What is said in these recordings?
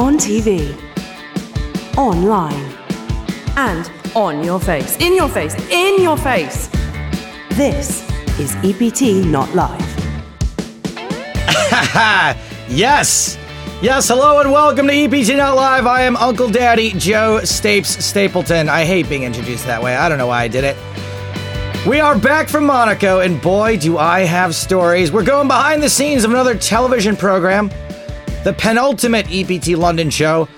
On TV, online, and on your face, in your face, in your face. this is EPT Not Live. yes. Yes, hello and welcome to EPT Not Live. I am Uncle Daddy Joe Stapes Stapleton. I hate being introduced that way. I don't know why I did it. We are back from Monaco, and boy, do I have stories. We're going behind the scenes of another television program, the penultimate EPT London show.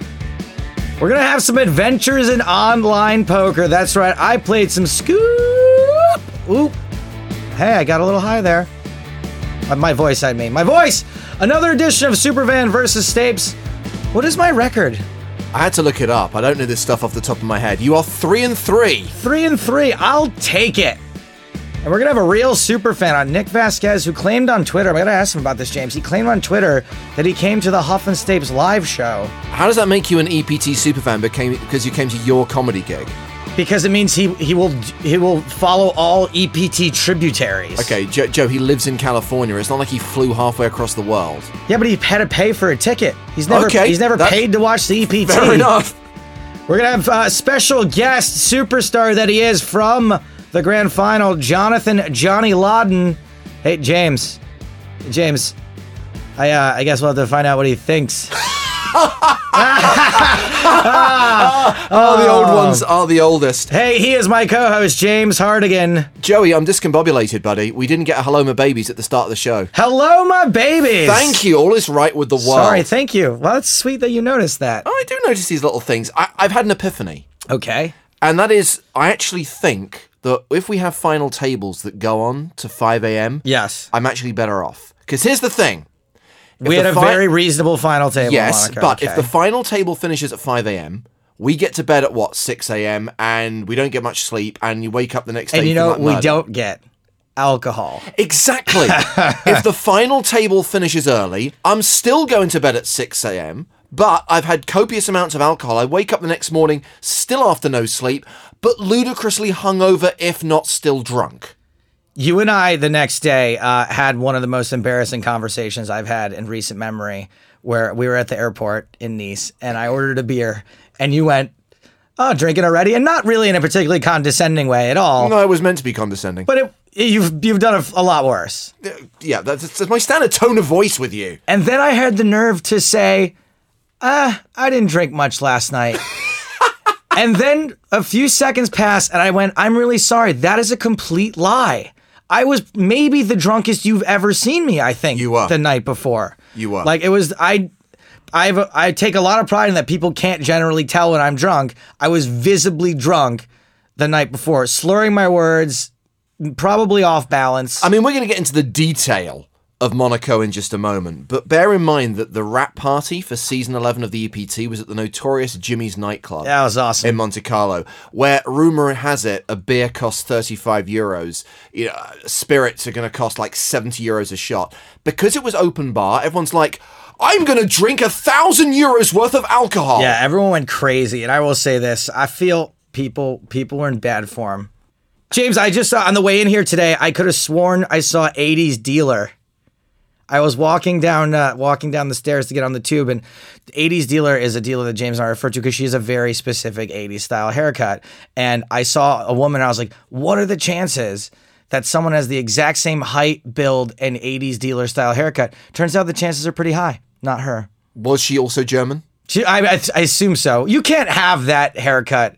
We're gonna have some adventures in online poker. That's right, I played some scoop. Oop. Hey, I got a little high there. Uh, my voice, I mean. My voice! Another edition of Supervan versus Stapes. What is my record? I had to look it up. I don't know this stuff off the top of my head. You are three and three. Three and three. I'll take it. And we're gonna have a real super fan on Nick Vasquez, who claimed on Twitter. I gotta ask him about this, James. He claimed on Twitter that he came to the Huff and Stapes live show How does that make you an EPT super fan because you came to your comedy gig? because it means he he will he will follow all EPT tributaries. Okay, Joe, Joe, he lives in California. It's not like he flew halfway across the world. Yeah, but he had to pay for a ticket. He's never Okay, he's never paid to watch the EPT. Fair enough. We're gonna have a special guest superstar that he is from the grand final, Jonathan Johnny Lodden. Hey James, James, I uh, I guess we'll have to find out what he thinks. Oh, the old ones are the oldest. Hey, he is my co-host, James Hartigan. Joey, I'm discombobulated, buddy. We didn't get a hello, my babies at the start of the show. Hello, my babies. Thank you. All is right with the world. Sorry, thank you. Well, it's sweet that you noticed that. Oh, I do notice these little things. I, I've had an epiphany. Okay. And that is, I actually think that if we have final tables that go on to 5 a.m., Yes. I'm actually better off. Because here's the thing. If we had a fi- very reasonable final table. Yes, Monica. but if the final table finishes at 5 a.m., we get to bed at what, 6 a.m., and we don't get much sleep, and you wake up the next day. and you know we don't get alcohol. Exactly. if the final table finishes early, I'm still going to bed at 6 a.m., but I've had copious amounts of alcohol. I wake up the next morning, still after no sleep, but ludicrously hungover, if not still drunk. You and I, the next day, uh, had one of the most embarrassing conversations I've had in recent memory, where we were at the airport in Nice, and I ordered a beer, and you went, "Oh, drinking already," and not really in a particularly condescending way at all. No, it was meant to be condescending. But it, you've you've done a, a lot worse. yeah, that's, that's my standard tone of voice with you. And then I had the nerve to say, "Uh, I didn't drink much last night." and then a few seconds passed, and I went, "I'm really sorry. That is a complete lie." I was maybe the drunkest you've ever seen me. I think You were. the night before. You were. like it was. I, I've I take a lot of pride in that people can't generally tell when I'm drunk. I was visibly drunk the night before, slurring my words, probably off balance. I mean, we're going to get into the detail of Monaco in just a moment, but bear in mind that the wrap party for season 11 of the EPT was at the notorious Jimmy's nightclub. that was awesome. in Monte Carlo, where rumor has it a beer costs 35 euros. You know, spirits are going to cost like 70 euros a shot. Because it was open bar, everyone's like, I'm going to drink a thousand euros worth of alcohol. Yeah, everyone went crazy, and I will say this: I feel people people were in bad form. James, I just saw on the way in here today. I could have sworn I saw '80s dealer. I was walking down uh, walking down the stairs to get on the tube, and 80s dealer is a dealer that James and I refer to because she has a very specific 80s style haircut. And I saw a woman, and I was like, "What are the chances?" That someone has the exact same height, build, and 80s dealer style haircut. Turns out the chances are pretty high. Not her. Was she also German? She, I, I, I assume so. You can't have that haircut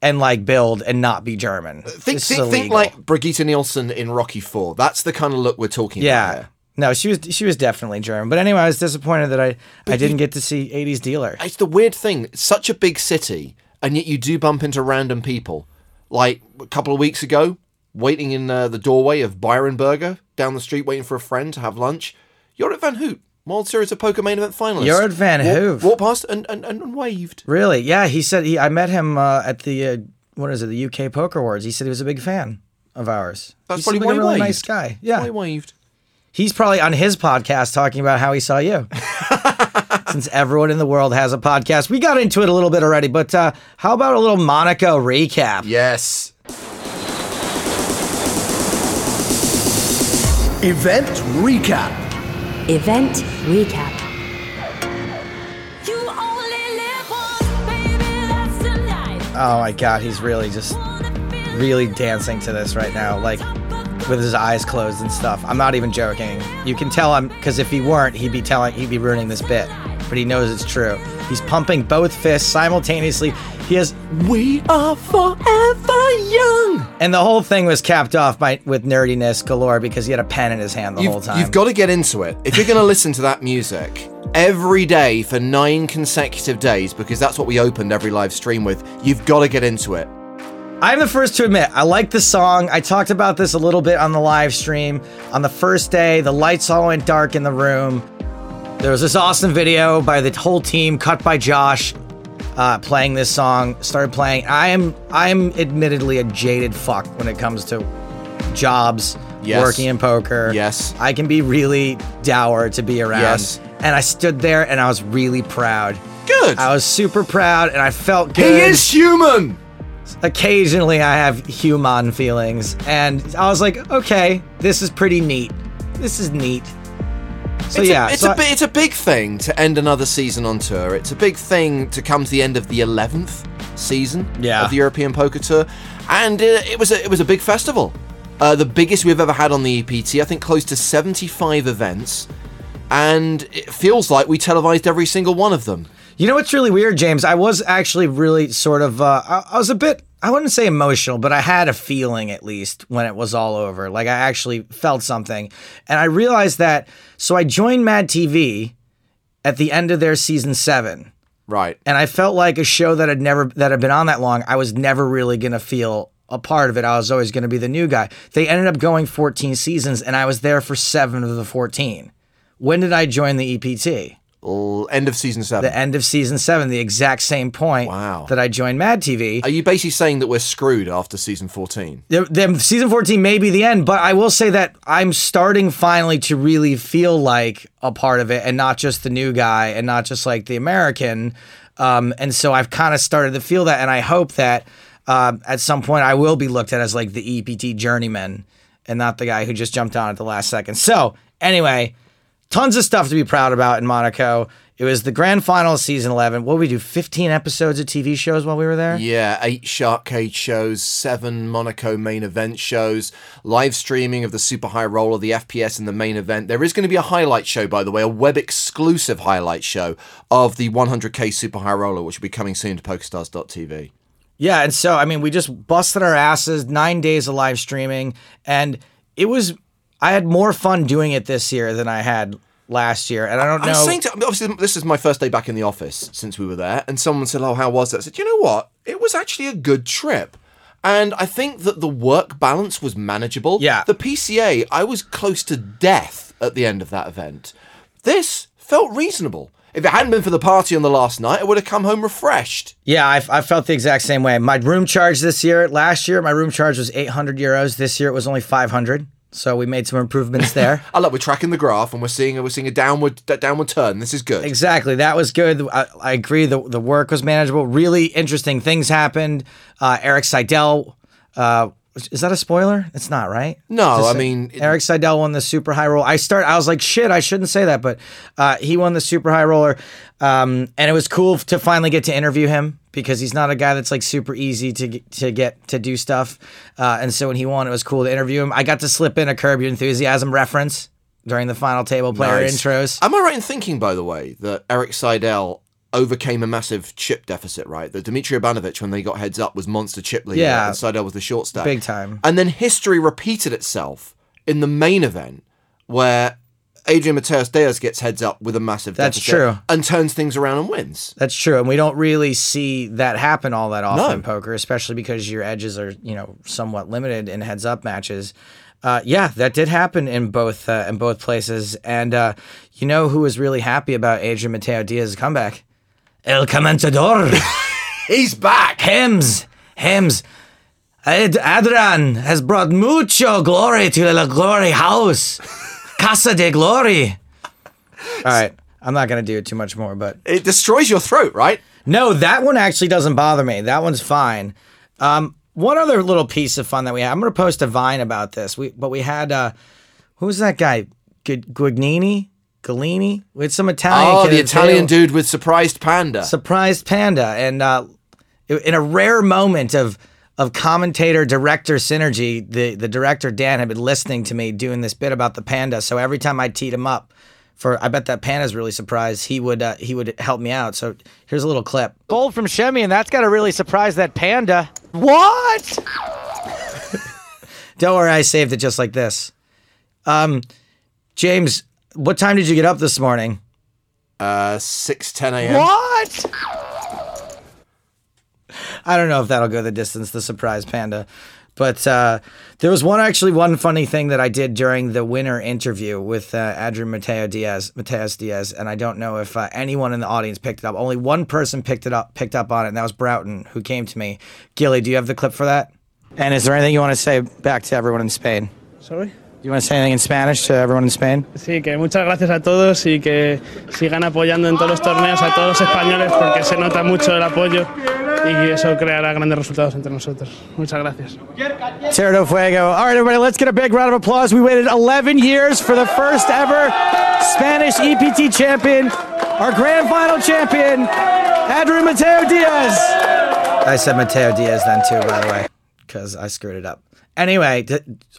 and like build and not be German. Think, think, think like Brigitte Nielsen in Rocky Four. That's the kind of look we're talking about. yeah. No, she was she was definitely German. But anyway, I was disappointed that I I didn't get to see 80s dealer. It's the weird thing. It's such a big city, and yet you do bump into random people. Like a couple of weeks ago, waiting in uh, the doorway of Byron Burger down the street, waiting for a friend to have lunch. Jorryt Van Hoof, World Series of Poker main event finalist. Jorryt Van Walk- Hoof. Walked past and, and, and waved. Really? Yeah, he said he I met him uh, at the uh, what is it, the UK Poker Awards. He said he was a big fan of ours. That's he probably why like a really waved. nice guy. Yeah. I waved. He's probably on his podcast talking about how he saw you. Since everyone in the world has a podcast, we got into it a little bit already, but uh, how about a little Monaco recap? Yes. Event recap. Event recap. Oh my god, he's really just really dancing to this right now. Like with his eyes closed and stuff. I'm not even joking. You can tell I'm because if he weren't, he'd be telling he'd be ruining this bit. But he knows it's true. He's pumping both fists simultaneously. He has We are forever young. and the whole thing was capped off by with nerdiness galore because he had a pen in his hand the whole You've, time. you've got to get into it. If you're going to listen to that music every day for nine consecutive days, because that's what we opened every live stream with, you've got to get into it. I'm the first to admit, I like the song. I talked about this a little bit on the live stream. On the first day, the lights all went dark in the room. There was this awesome video by the whole team, cut by Josh, uh, playing this song. Started playing. I am, I am admittedly a jaded fuck when it comes to jobs, Yes. working in poker. Yes. I can be really dour to be around. Yes. And I stood there and I was really proud. Good. I was super proud and I felt good. he is human. Occasionally I have human feelings, and I was like, okay, this is pretty neat. This is neat. So it's yeah, a, it's so a it's a big thing to end another season on tour. It's a big thing to come to the end of the eleventh season Yeah. of the European Poker Tour, and uh, it was a, it was a big festival, uh, the biggest we've ever had on the EPT. I think close to seventy five events, and it feels like we televised every single one of them. You know what's really weird, James? I was actually really sort of, uh, I, I was a bit, I wouldn't say emotional, but I had a feeling at least when it was all over. Like I actually felt something, and I realized that. So I joined Mad TV at the end of their season seven. Right. and I felt like a show that had never that had been on that long. I was never really gonna feel a part of it. I was always gonna be the new guy. They ended up going 14 seasons, and I was there for seven of the 14. When did I join the EPT? End of season seven. The end of season seven, the exact same point Wow. that I joined Mad TV. Are you basically saying that we're screwed after season fourteen? The, the- season 14 may be the end, but I will say that I'm starting finally to really feel like a part of it and not just the new guy and not just like the American. Um, and so I've kind of started to feel that. And I hope that um, at some point I will be looked at as like the EPT journeyman and not the guy who just jumped on at the last second. So, anyway, tons of stuff to be proud about in Monaco. It was the grand final of season 11. What did we do? 15 episodes of TV shows while we were there? Yeah, eight Shark Cage shows, seven Monaco main event shows, live streaming of the Super High Roller, the FPS, and the main event. There is going to be a highlight show, by the way, a web exclusive highlight show of the 100k Super High Roller, which will be coming soon to PokerStars.tv. Yeah, and so I mean, we just busted our asses, nine days of live streaming, and it was. I had more fun doing it this year than I had last year, and I don't I know. was saying to, obviously, this is my first day back in the office since we were there, and someone said, "Oh, how was that?" I said, "You know what? It was actually a good trip." And I think that the work balance was manageable. Yeah. The PCA, I was close to death at the end of that event. This felt reasonable. If it hadn't been for the party on the last night, I would have come home refreshed. yeah, I, I felt the exact same way. My room charge this year, last year, my room charge was 800 euros. This year, it was only 500. So we made some improvements there. I love we're tracking the graph and we're seeing we're seeing a downward that downward turn. This is good. Exactly. That was good. I, I agree. The, the work was manageable. Really interesting things happened. Uh, Erik Seidel. Uh, is that a spoiler? It's not, right? No, I mean, it- Erik Seidel won the super high roll. I start. I was like, shit. I shouldn't say that, but uh, he won the super high roller, um, and it was cool to finally get to interview him because he's not a guy that's like super easy to get, to get to do stuff. Uh, and so when he won, it was cool to interview him. I got to slip in a Curb Your Enthusiasm reference during the final table player Nice. intros. Am I right in thinking, by the way, that Erik Seidel overcame a massive chip deficit, right? That Dmitry Ivanovich, when they got heads up, was monster chip leader, Yeah. and Seidel was the short stack. Big time. And then history repeated itself in the main event, where Adrian Mateos Diaz gets heads up with a massive That's deficit true. and turns things around and wins. That's true, and we don't really see that happen all that often No. in poker, especially because your edges are you know somewhat limited in heads up matches. Uh, yeah, that did happen in both uh, in both places, and uh, you know who was really happy about Adrian Mateo Diaz's comeback? El Comentador, He's back. Hems, Hems. Ad- Adrian has brought mucho glory to la glory house, Casa de Glory. All right, I'm not gonna do it too much more, but It destroys your throat, right? no, that one actually doesn't bother me. That one's fine. Um, one other little piece of fun that we had. I'm gonna post a vine about this. We but we had uh, who's that guy? Gu- Guignini, Galini. We had some Italian. Oh, kid the Italian table. dude with surprised panda. surprised panda, and uh, in a rare moment of of commentator director synergy, the the director Dan had been listening to me doing this bit about the panda. So every time I teed him up for, I bet that panda's really surprised. He would uh, he would help me out. So here's a little clip. Gold from Shemi, and that's got to really surprise that panda. What? Don't worry, I saved it just like this. Um, James, what time did you get up this morning? Uh, 6 10 a.m. What? I don't know if that'll go the distance, the surprise panda. But uh, there was one actually one funny thing that I did during the winner interview with uh, Adrian Mateo Diaz, Mateos Diaz, and I don't know if uh, anyone in the audience picked it up. Only one person picked it up, picked up on it, and that was Broughton, who came to me. Gilly, do you have the clip for that? And is there anything you want to say back to everyone in Spain? Sorry. Do you want to say anything in Spanish to everyone in Spain? Sí, que muchas gracias a todos y que sigan apoyando en todos los torneos a todos los españoles porque se nota mucho el apoyo y eso creará grandes resultados entre nosotros. Muchas gracias. Tierra del Fuego. All right, everybody, let's get a big round of applause. We waited 11 years for the first ever Spanish EPT champion, our grand final champion, Adrian Mateo Diaz. I said Mateo Diaz then too, by the way, because I screwed it up. Anyway,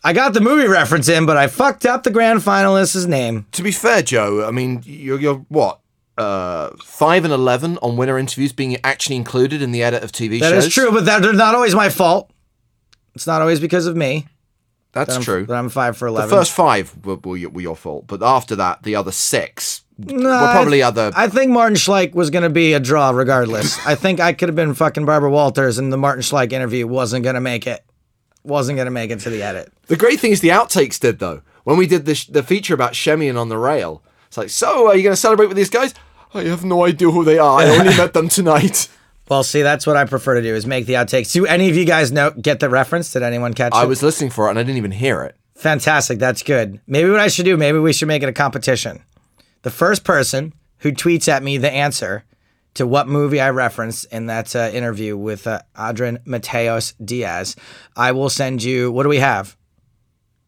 I got the movie reference in, but I fucked up the grand finalist's name. To be fair, Joe, I mean, you're, you're what? Uh, 5 and 11 on winner interviews being actually included in the edit of TV That shows. That is true, but that, they're not always my fault. It's not always because of me. That's that true. That I'm five for 11. The first five were, were, your, were your fault, but after that, the other six No, were probably I, other. I think Martin Schleich was going to be a draw regardless. I think I could have been fucking Barbara Walters, and the Martin Schleich interview wasn't going to make it. Wasn't going to make it to the edit. The great thing is the outtakes did though. When we did the sh- the feature about Shemian on the rail, it's like, so are you going to celebrate with these guys? I have no idea who they are. I only met them tonight. Well, see, that's what I prefer to do is make the outtakes. Do any of you guys know get the reference? Did anyone catch I it? was listening for it and I didn't even hear it. Fantastic. That's good. Maybe what I should do, maybe we should make it a competition. The first person who tweets at me the answer to what movie I referenced in that uh, interview with uh, Adrian Mateos Diaz, I will send you. What do we have?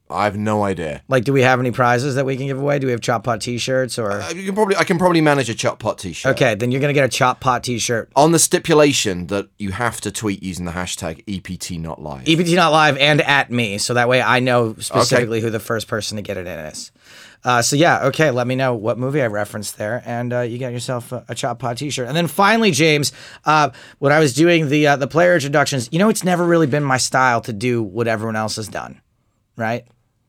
I have no idea. Like, do we have any prizes that we can give away? Do we have Chop Pot T-shirts or? Uh, You can probably I can probably manage a chop pot t-shirt. okay, then you're gonna get a Chop Pot T-shirt. On the stipulation that you have to tweet using the hashtag EPT not live. EPT not live and at me, so that way I know specifically who the first person to get it in is. Uh, so yeah, okay. Let me know what movie I referenced there, and uh, you got yourself a, a Chop Pot T-shirt. And then finally, James, uh, when I was doing the uh, the player introductions, you know, it's never really been my style to do what everyone else has done, right?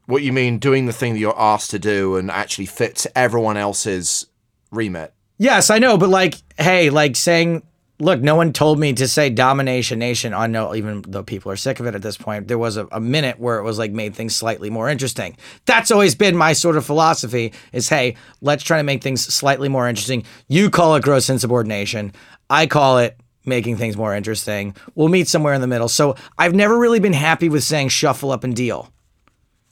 What you mean doing the thing that you're asked to do and actually fits everyone else's remit? Yes, I know, but like, hey, like saying, look, no one told me to say domination nation. I know, even though people are sick of it at this point, there was a, a minute where it was like made things slightly more interesting. That's always been my sort of philosophy is, hey, let's try to make things slightly more interesting. You call it gross insubordination. I call it making things more interesting. We'll meet somewhere in the middle. So I've never really been happy with saying shuffle up and deal.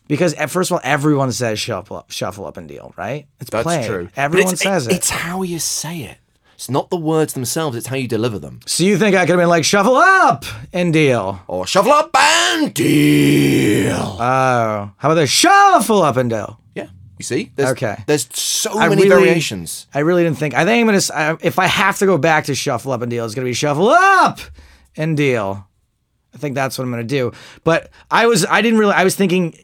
Because at first of all, everyone says shuffle up, shuffle up and deal, right? It's That's play. true. Everyone says it. It's how you say it. It's not the words themselves, it's how you deliver them. So you think I could have been like shuffle up and deal? Or shuffle up and deal. Oh, how about the shuffle up and deal? yeah. You see? There's, Okay. There's so I many really- variations. I really didn't think. I think I'm gonna. If I have to go back to shuffle up and deal, it's gonna be shuffle up and deal. I think that's what I'm gonna do. But I was. I didn't really. I was thinking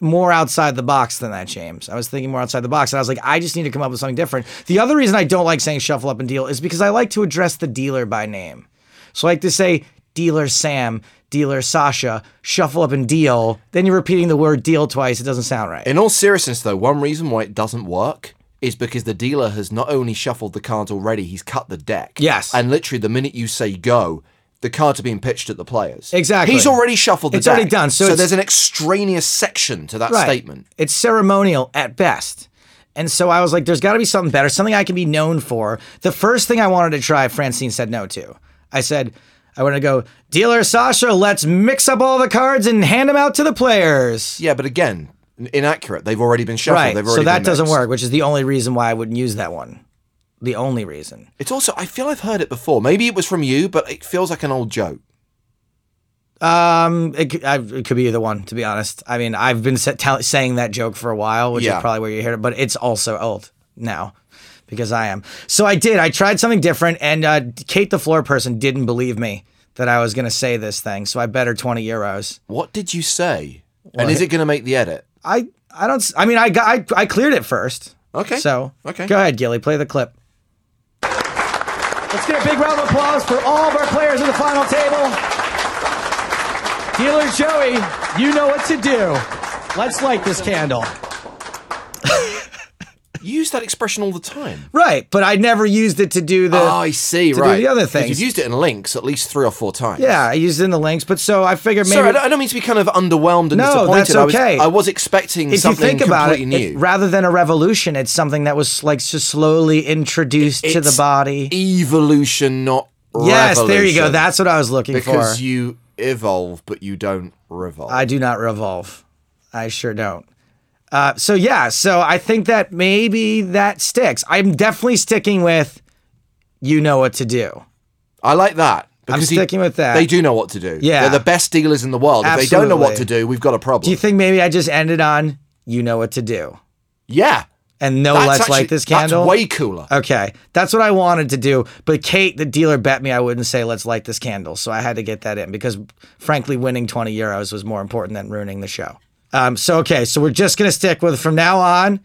more outside the box than that, James. I was thinking more outside the box, and I was like, I just need to come up with something different. The other reason I don't like saying shuffle up and deal is because I like to address the dealer by name. So I like to say dealer Sam, dealer Sasha, shuffle up and deal. Then you're repeating the word deal twice. It doesn't sound right. In all seriousness, though, one reason why it doesn't work is because the dealer has not only shuffled the cards already, he's cut the deck. Yes. And literally, the minute you say go, the cards are being pitched at the players. Exactly. He's already shuffled the It's deck. already done, so So, it's- there's an extraneous section to that statement. It's ceremonial at best. And so I was like, there's got to be something better, something I can be known for. The first thing I wanted to try, Francine said no to. I said, I want to go, dealer Sasha, let's mix up all the cards and hand them out to the players. Yeah, but again, n- inaccurate. They've already been shuffled. right. They've So already that been doesn't mixed. work, which is the only reason why I wouldn't use that one. The only reason. It's also, I feel I've heard it before. Maybe it was from you, but it feels like an old joke. Um, it, could- I, it could be either one, to be honest. I mean, I've been sa- tell, saying that joke for a while, which Yeah. is probably where you heard it, but it's also old now because I am. So I did. I tried something different, and uh, Kate, the floor person, didn't believe me that I was going to say this thing. So I bet her 20 euros. What did you say? And is it going to make the edit? I I don't. s- I mean, I got I, I cleared it first. Okay. So Okay. go ahead, Gilly, play the clip. Let's get a big round of applause for all of our players at the final table. Dealer Joey, you know what to do. Let's light this candle. You use that expression all the time. Right, but I never used it to do the. oh, I see. to do right. the other things. You've used it in links at least three or four times. yeah, I used it in the links, but so I figured maybe. Sorry, I don't, I don't mean to be kind of underwhelmed and No, disappointed. that's I was, okay. I was expecting if you something think about it, completely it- new. rather than a revolution, it's something that was like just slowly introduced to the body. Evolution, not revolution. yes, there you go. That's what I was looking because for. Because you evolve, but you don't revolve. I do not revolve. I sure don't. Uh, so yeah, so I think that maybe that sticks. I'm definitely sticking with. You know what to do. I like that. I'm because he- sticking with that. They do know what to do. Yeah. They're the best dealers in the world. If they don't know what to do, we've got a problem. Do you think maybe I just ended on you know what to do yeah. and no That's let's actually- light this candle? That's way cooler. Okay, that's what I wanted to do. But Kate, the dealer, bet me I wouldn't say let's light this candle, so I had to get that in because, frankly, winning twenty euros was more important than ruining the show. Um, so okay, so we're just gonna stick with from now on.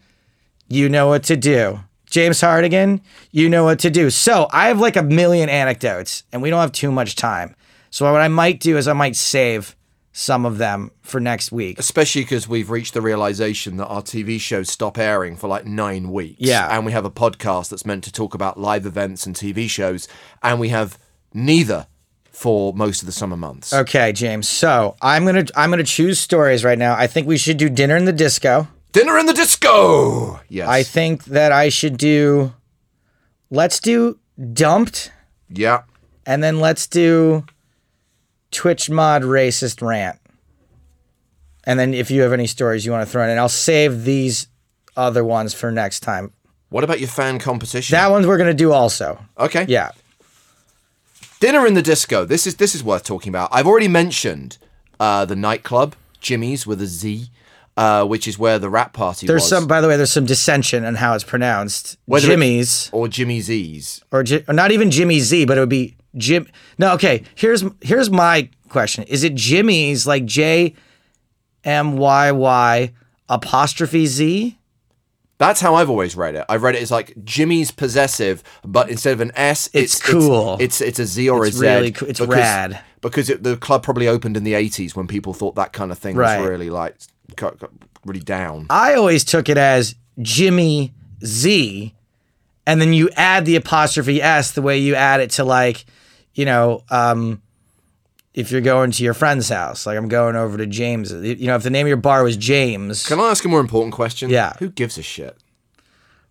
You know what to do, James Hartigan. You know what to do. So I have like a million anecdotes, and we don't have too much time. So what I might do is I might save some of them for next week. Especially because we've reached the realization that our TV shows stop airing for like nine weeks. Yeah. And we have a podcast that's meant to talk about live events and TV shows, and we have neither for most of the summer months. Okay, James. So I'm gonna I'm gonna choose stories right now. I think we should do dinner in the disco. Dinner in the disco. Yes. I think that I should do. Let's do dumped, yeah. and then let's do Twitch mod racist rant. And then if you have any stories you want to throw in, and I'll save these other ones for next time. What about your fan competition? That one we're gonna do also. okay. Yeah. Dinner in the disco. This is this is worth talking about. I've already mentioned uh, the nightclub Jimmy's with a Z, uh, which is where the wrap party There's was. some, by the way, there's some dissension on how it's pronounced. Whether Jimmy's. or Jimmy Z's. or, or not even Jimmy Z, but it would be Jim. No, okay. Here's here's my question: Is it Jimmy's like J M Y Y apostrophe Z? That's how I've always read it. I've read it as like Jimmy's possessive, but instead of an S, It's it's, cool. It's, it's a Z or a Z. It's a Z. really cool. It's because, rad. because it, the club probably opened in the '80s when people thought that kind of thing Right. was really like really down. I always took it as Jimmy Z, and then you add the apostrophe S the way you add it to like, you know, um, if you're going to your friend's house, like I'm going over to James. You know, if the name of your bar was James, Can I ask a more important question? Yeah. Who gives a shit?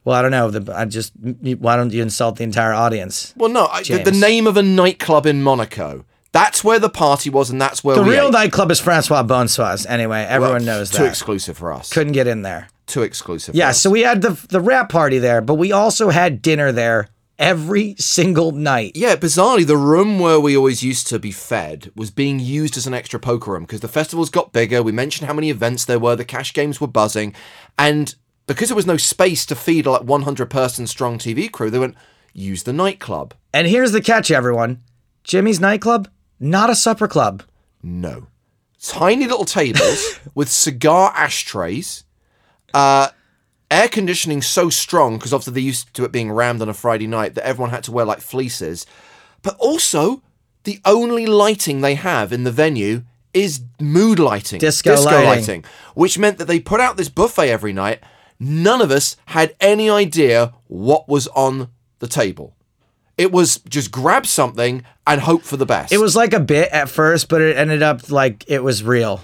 well, I don't know. The, I just why don't you insult the entire audience? Well, no. I, the, the name of a nightclub in Monaco. That's where the party was, and that's where The real ate. nightclub is Francois Bonsoir's. Anyway, everyone Well, knows that. Too exclusive for us. Couldn't get in there. Too exclusive. Yeah, so we had the the wrap party there, but we also had dinner there every single night. Yeah, bizarrely, the room where we always used to be fed was being used as an extra poker room because the festivals got bigger. We mentioned how many events there were, the cash games were buzzing, and because there was no space to feed a like 100 person strong TV crew, they went use the nightclub. And here's the catch, everyone: Jimmy's nightclub, not a supper club. No, tiny little tables with cigar ashtrays. Uh, air conditioning so strong because obviously they used to it being rammed on a Friday night that everyone had to wear like fleeces. But also, the only lighting they have in the venue is mood lighting, Disco lighting. which meant that they put out this buffet every night. None of us had any idea what was on the table. It was just grab something and hope for the best. It was like a bit at first, but it ended up like it was real.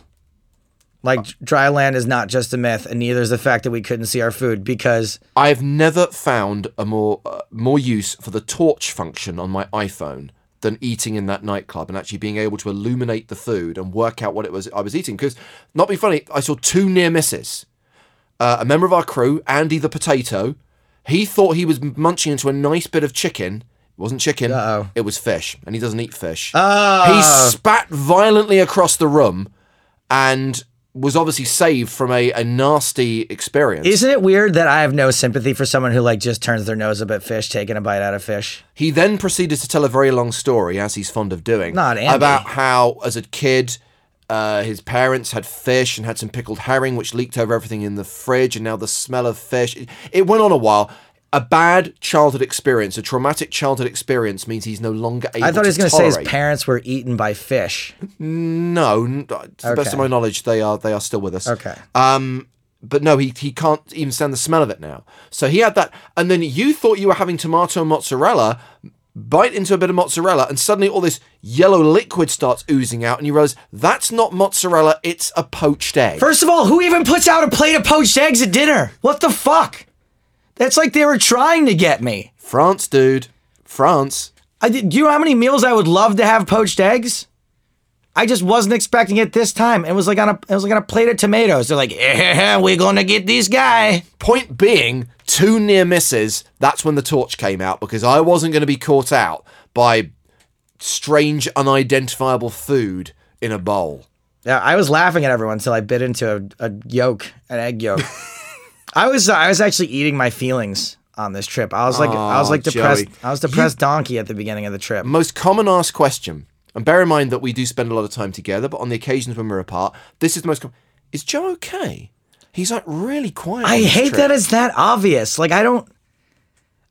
Like dry land is not just a myth, and neither is the fact that we couldn't see our food because I've never found a more uh, more use for the torch function on my iPhone than eating in that nightclub and actually being able to illuminate the food and work out what it was I was eating. Because not be funny, I saw two near misses. Uh, a member of our crew, Andy the potato, he thought he was munching into a nice bit of chicken. It wasn't chicken. Uh-oh. It was fish, and he doesn't eat fish. He spat violently across the room, and was obviously saved from a, a nasty experience. Isn't it weird that I have no sympathy for someone who like just turns their nose up at fish, taking a bite out of fish? He then proceeded to tell a very long story, as he's fond of doing, Not Andy. about how, as a kid, uh, his parents had fish and had some pickled herring, which leaked over everything in the fridge, and now the smell of fish. It, it went on a while. A bad childhood experience, a traumatic childhood experience, means he's no longer able I thought he was going to say his parents were eaten by fish. No, n- to the best of my knowledge, they are they are still with us. Okay. Um, but no, he he can't even stand the smell of it now. So he had that, and then you thought you were having tomato and mozzarella. Bite into a bit of mozzarella, and suddenly all this yellow liquid starts oozing out, and you realize that's not mozzarella; it's a poached egg. First of all, who even puts out a plate of poached eggs at dinner? What the fuck? That's like they were trying to get me. France, dude, France. I did, do you know how many meals I would love to have poached eggs? I just wasn't expecting it this time. It was like on a it was like on a plate of tomatoes. They're like, yeah, we're gonna get this guy. Point being, two near misses. That's when the torch came out because I wasn't going to be caught out by strange, unidentifiable food in a bowl. Yeah, I was laughing at everyone until I bit into a, a yolk, an egg yolk. I was uh, I was actually eating my feelings on this trip. I was like I was Oh, like depressed. Joey. I was depressed donkey at the beginning of the trip. Most common asked question, and bear in mind that we do spend a lot of time together, but on the occasions when we're apart, this is the most common. Is Joe okay? He's like really quiet. I hate trip. that it's that obvious. Like I don't.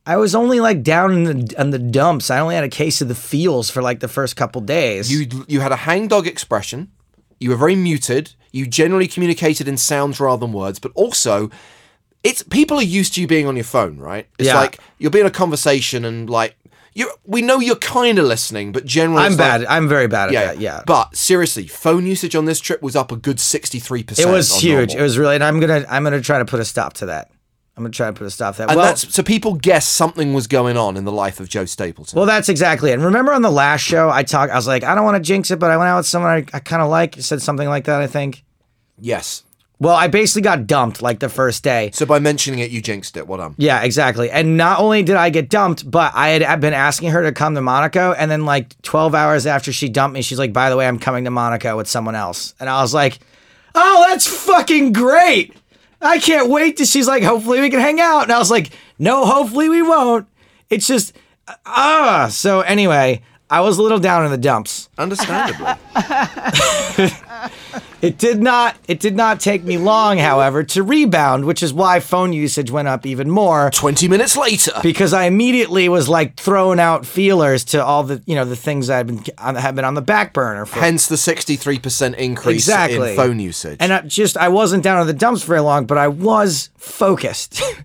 I was only like down in the in the dumps. I only had a case of the feels for like the first couple days. you you had a hangdog expression. You were very muted. You generally communicated in sounds rather than words, but also it's people are used to you being on your phone, right? It's Yeah. like you'll be in a conversation and like you we know you're kind of listening, but generally I'm it's like- bad. I'm very bad at yeah, that. Yeah. But seriously, phone usage on this trip was up a good 63%. it was huge. It was really, and I'm gonna I'm gonna try to put a stop to that. I'm gonna try to put a stop to that. and well, that's so people guess something was going on in the life of Joe Stapleton. Well, that's exactly it. And remember on the last show, I talked. I was like, I don't want to jinx it, but I went out with someone I, I kind of like. Said something like that. I think. yes. Well, I basically got dumped like the first day. So by mentioning it, you jinxed it. What um? Yeah, exactly. And not only did I get dumped, but I had been asking her to come to Monaco, and then like 12 hours after she dumped me, she's like, "By the way, I'm coming to Monaco with someone else." And I was like, "Oh, that's fucking great! I can't wait to." She's like, "Hopefully we can hang out," and I was like, "No, hopefully we won't." It's just ah. so anyway, I was a little down in the dumps. Understandably. It did not. It did not take me long, however, to rebound, which is why phone usage went up even more. Twenty minutes later. because I immediately was like throwing out feelers to all the you know the things I've been uh, have been on the back burner for. Hence the 63% increase Exactly. in phone usage. and I just I wasn't down in the dumps very long, but I was focused.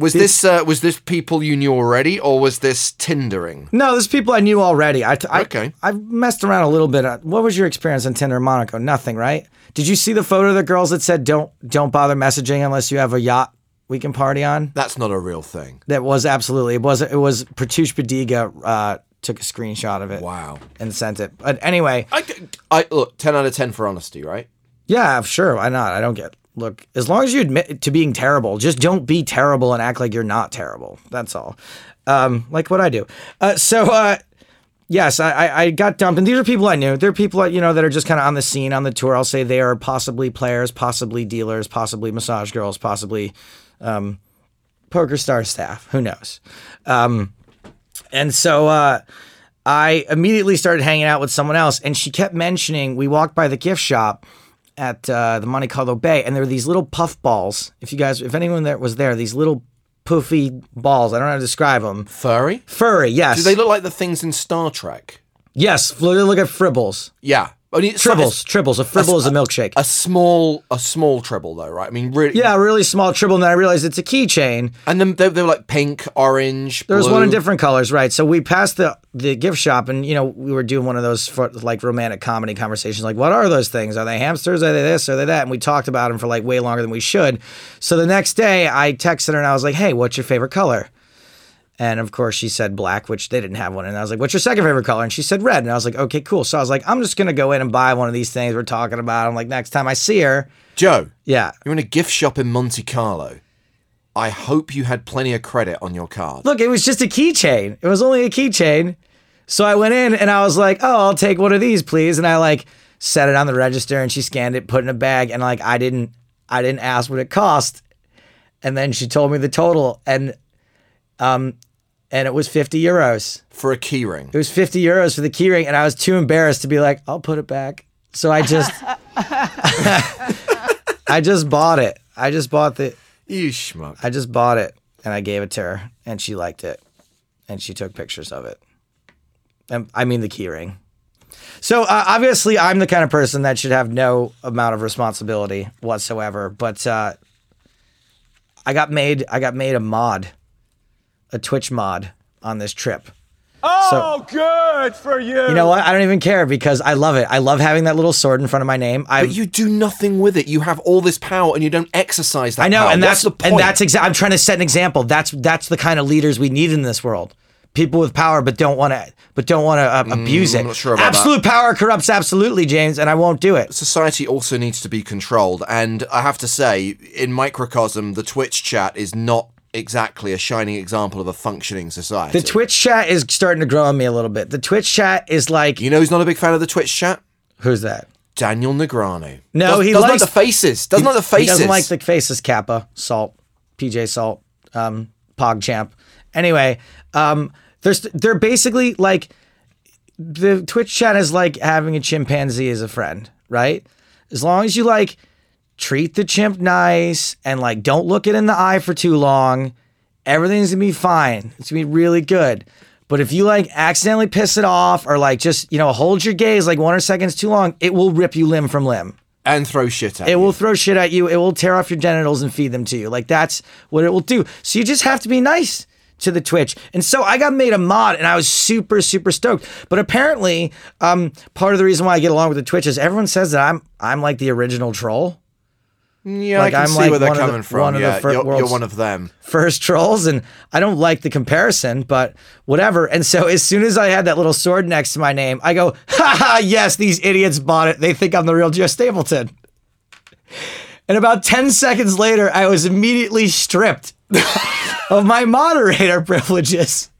was this uh, was this people you knew already, or was this Tindering? no, there's people I knew already. I, I Okay. I've messed around a little bit. What was your experience on Tinder in Monaco? Nothing, right? Did you see the photo of the girls that said don't don't bother messaging unless you have a yacht we can party on? That's not a real thing. That was absolutely it was it was Pratush Badiga uh, took a screenshot of it. Wow. And sent it. But anyway, I, I look ten out of ten for honesty, right? Yeah, sure. Why not? I don't get. Look, as long as you admit to being terrible, just don't be terrible and act like you're not terrible. That's all. Um, like what I do. Uh, so, uh, yes, I, I, got dumped, and these are people I knew. They're people you know that are just kind of on the scene on the tour. I'll say they are possibly players, possibly dealers, possibly massage girls, possibly um, poker star staff. Who knows? Um, and so uh, I immediately started hanging out with someone else, and she kept mentioning. We walked by the gift shop at uh, the Monte Carlo Bay, and there were these little puff balls. If you guys, if anyone that was there, these little poofy balls. I don't know how to describe them. Furry? Furry, yes. Do they look like the things in Star Trek? yes, look, look at fribbles. Yeah. Only it's Tribbles, tribbles. A fribble is a milkshake. A small, a small tribble though, right? I mean, really. yeah, a really small tribble, and then I realized it's a keychain. And then they, they were like pink, orange. There was one in different colors, right? So we passed the the gift shop, and you know we were doing one of those for, like romantic comedy conversations, like what are those things? Are they hamsters? Are they this? Are they that? And we talked about them for like way longer than we should. So the next day, I texted her and I was like, "Hey, what's your favorite color?" And of course, she said black, which they didn't have one. And I was like, "What's your second favorite color?" And she said red. And I was like, "Okay, cool." So I was like, "I'm just gonna go in and buy one of these things we're talking about." I'm like, next time I see her, Joe, yeah. you're in a gift shop in Monte Carlo. I hope you had plenty of credit on your card. Look, it was just a keychain. It was only a keychain. So I went in and I was like, "Oh, I'll take one of these, please." And I like set it on the register, and she scanned it, put it in a bag, and like I didn't, I didn't ask what it cost, and then she told me the total, and um, and it was fifty euros. For a keyring. It was 50 euros for the keyring, and I was too embarrassed to be like, I'll put it back. So I just, I just bought it. I just bought the, You schmuck. I just bought it, and I gave it to her, and she liked it, and she took pictures of it. And I mean the keyring. So uh, obviously, I'm the kind of person that should have no amount of responsibility whatsoever. But uh, I got made, I got made a mod, a Twitch mod on this trip. Oh, good for you. You know what? I don't even care because I love it. I love having that little sword in front of my name. I But you do nothing with it. You have all this power and you don't exercise that I know, power. and What's that's the point? and that's exactly. I'm trying to set an example. That's that's the kind of leaders we need in this world. People with power, but don't want to, but don't want to uh, abuse it. Mm, not sure about that. Absolute power corrupts absolutely, James, and I won't do it. Society also needs to be controlled, and I have to say, in microcosm, the Twitch chat is not exactly a shining example of a functioning society. The Twitch chat is starting to grow on me a little bit. The Twitch chat is like, You know who's not a big fan of the Twitch chat? who's that? Daniel Negreanu. No, Does- he doesn't likes- like the faces. Doesn't like the faces. He doesn't like the faces. Kappa, Salt, PJ Salt, um, PogChamp. Anyway, um, there's they're basically like the Twitch chat is like having a chimpanzee as a friend, right? As long as you like treat the chimp nice and like don't look it in the eye for too long, everything's gonna be fine. It's gonna be really good. But if you like accidentally piss it off or like just, you know, hold your gaze like one or seconds too long, it will rip you limb from limb. and throw shit at you. It you. will throw shit at you. It will tear off your genitals and feed them to you. Like that's what it will do. So you just have to be nice to the Twitch. And so I got made a mod and I was super, super stoked. But apparently, um, part of the reason why I get along with the Twitch is everyone says that I'm I'm like the original troll. Yeah, like, I see like where they're of the- coming from. one of the yeah, fir- you're, you're one of them. First trolls, and I don't like the comparison, but whatever. And so as soon as I had that little sword next to my name, I go, ha ha, yes, these idiots bought it. They think I'm the real Joe Stapleton. And about 10 seconds later, I was immediately stripped of my moderator privileges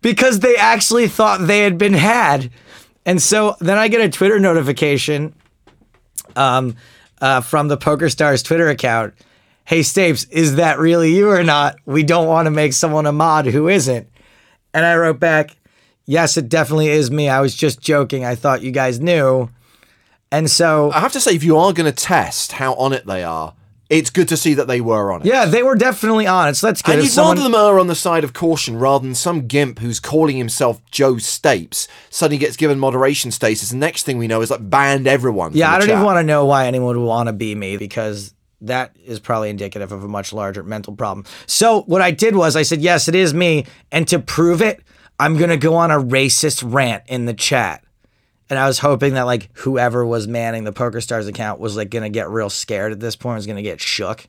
because they actually thought they had been had. And so then I get a Twitter notification um, uh, from the Poker Stars Twitter account. Hey, Stapes, is that really you or not? We don't want to make someone a mod who isn't. And I wrote back, Yes, it definitely is me. I was just joking. I thought you guys knew. And so, I have to say, if you are going to test how on it they are, it's good to see that they were on it. yeah, they were definitely on it. So that's good. And If you'd someone- rather them are on the side of caution rather than some gimp who's calling himself Joe Stapes suddenly gets given moderation status. The next thing we know is like banned everyone. Yeah, I don't even want to know why anyone would want to be me because that is probably indicative of a much larger mental problem. So what I did was I said, yes, it is me. And to prove it, I'm going to go on a racist rant in the chat. And I was hoping that like whoever was manning the Poker Stars account was like going to get real scared at this point, was going to get shook.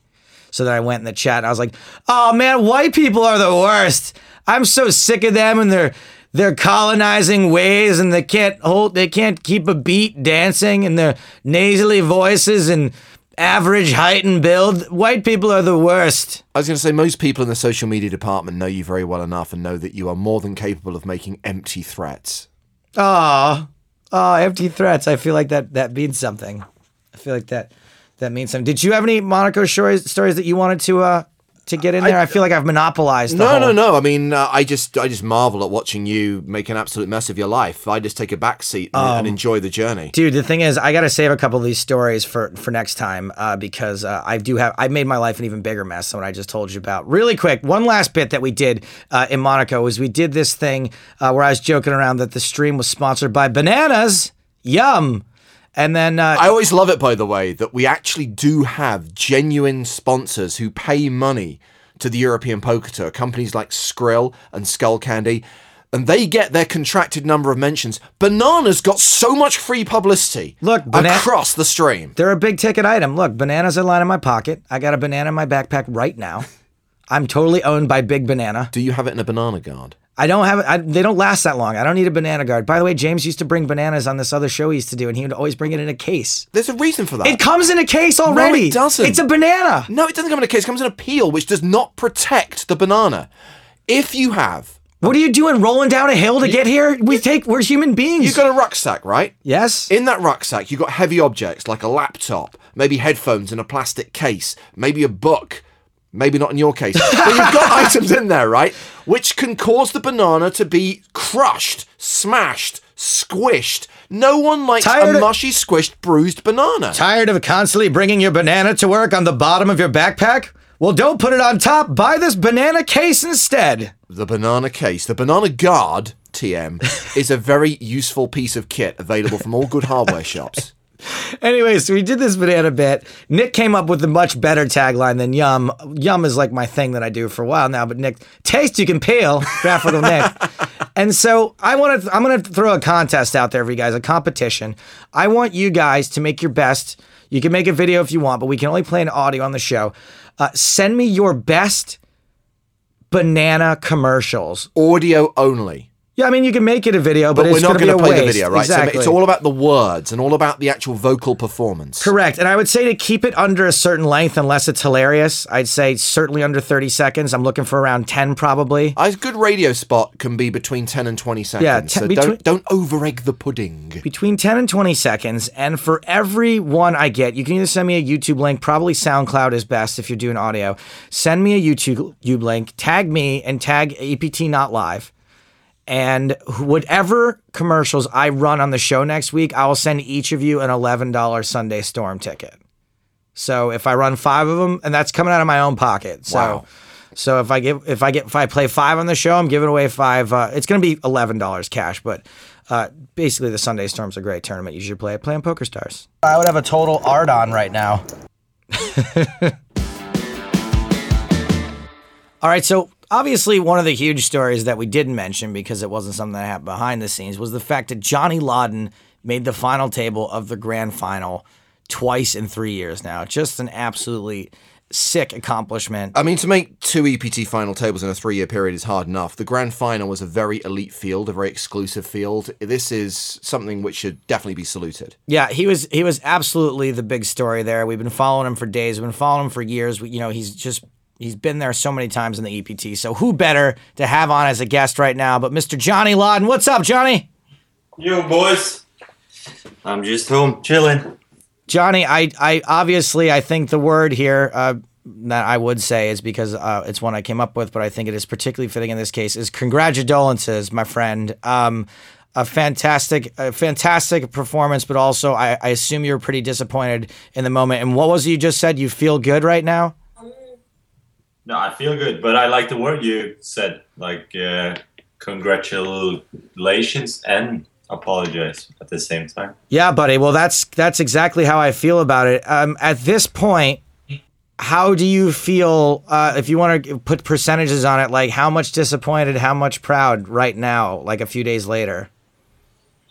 So then I went in the chat and I was like, "Oh man, white people are the worst. I'm so sick of them and their their colonizing ways and they can't hold they can't keep a beat dancing and their nasally voices and average height and build. White people are the worst." I was going to say, most people in the social media department know you very well enough and know that you are more than capable of making empty threats. Oh, oh, empty threats. I feel like that that means something. I feel like that that means something. Did you have any Monaco stories stories that you wanted to uh to get in there? I, feel like I've monopolized. The No, whole- no, no. I mean, uh, I just, I just marvel at watching you make an absolute mess of your life. I just take a back seat and, Um, and enjoy the journey. Dude, the thing is, I got to save a couple of these stories for for next time uh, because uh, I do have I made my life an even bigger mess than what I just told you about. Really quick, one last bit that we did uh, in Monaco was we did this thing uh, where I was joking around that the stream was sponsored by bananas. Yum. And then uh, I always love it, by the way, that we actually do have genuine sponsors who pay money to the European Poker Tour, companies like Skrill and Skull Candy, and they get their contracted number of mentions. Bananas got so much free publicity Look, bana- across the stream. They're a big ticket item. Look, bananas are lying in my pocket. I got a banana in my backpack right now. I'm totally owned by Big Banana. Do you have it in a banana guard? I don't have I, they don't last that long. I don't need a banana guard. By the way, James used to bring bananas on this other show he used to do, and he would always bring it in a case. There's a reason for that. It comes in a case already. it doesn't. It's a banana. No, it doesn't come in a case. It comes in a peel, which does not protect the banana. If you have What are you doing? Rolling down a hill to get here? We take. We're human beings. You've got a rucksack, right? yes. In that rucksack, you've got heavy objects like a laptop, maybe headphones in a plastic case, maybe a book. Maybe not in your case, but you've got items in there, right? Which can cause the banana to be crushed, smashed, squished. No one likes Tired a of- mushy, squished, bruised banana. Tired of constantly bringing your banana to work on the bottom of your backpack? Well, don't put it on top. Buy this banana case instead. The banana case, the banana guard, TM, is a very useful piece of kit available from all good hardware shops. Anyway, so we did this banana bit. Nick came up with a much better tagline than Yum. Yum is like my thing that I do for a while now, but Nick, taste you can peel, graphical Nick. And so I want to, I'm going to throw a contest out there for you guys, a competition. I want you guys to make your best. You can make a video if you want, but we can only play an audio on the show. Uh, send me your best banana commercials. Audio only. Yeah, I mean, you can make it a video, but, But, it's we're not going to play the video, right? Exactly. So it's all about the words and all about the actual vocal performance. Correct. And I would say to keep it under a certain length unless it's hilarious. I'd say certainly under 30 seconds. I'm looking for around 10 probably. A good radio spot can be between 10 and 20 seconds. Yeah, te- so between- don't, don't over-egg the pudding. Between 10 and 20 seconds. And for every one I get, you can either send me a YouTube link, probably SoundCloud is best if you're doing audio. Send me a YouTube YouTube link, tag me, and tag EPT Not Live. And whatever commercials I run on the show next week, I will send each of you an $11 Sunday Storm ticket. So if I run five of them, and that's coming out of my own pocket. So, Wow. so if I give, if I get, if I play five on the show, I'm giving away five. Uh, it's going to be eleven dollars cash, but uh, basically the Sunday Storm's a great tournament. You should play it. Play on Poker Stars. I would have a total art on right now. All right, so obviously one of the huge stories that we didn't mention because it wasn't something that happened behind the scenes was the fact that Johnny Lodden made the final table of the grand final twice in three years now. Just an absolutely sick accomplishment. I mean, to make two EPT final tables in a three-year period is hard enough. The grand final was a very elite field, a very exclusive field. This is something which should definitely be saluted. Yeah, he was he was absolutely the big story there. We've been following him for days. We've been following him for years. We, you know, he's just he's been there so many times in the EPT. So who better to have on as a guest right now but Mr. Johnny Lodden? What's up, Johnny? Yo, boys. I'm just home chilling. Johnny, I, I obviously I think the word here uh, that I would say is because uh, it's one I came up with, but I think it is particularly fitting in this case is congratulations, my friend. Um, a fantastic, a fantastic performance, but also I, I assume you're pretty disappointed in the moment. And what was it you just said? You feel good right now? No, I feel good, but I like the word you said, like uh, congratulations and apologize at the same time. Yeah, buddy. Well, that's that's exactly how I feel about it. Um, at this point, how do you feel? Uh, if you want to put percentages on it, like how much disappointed, how much proud right now, like a few days later.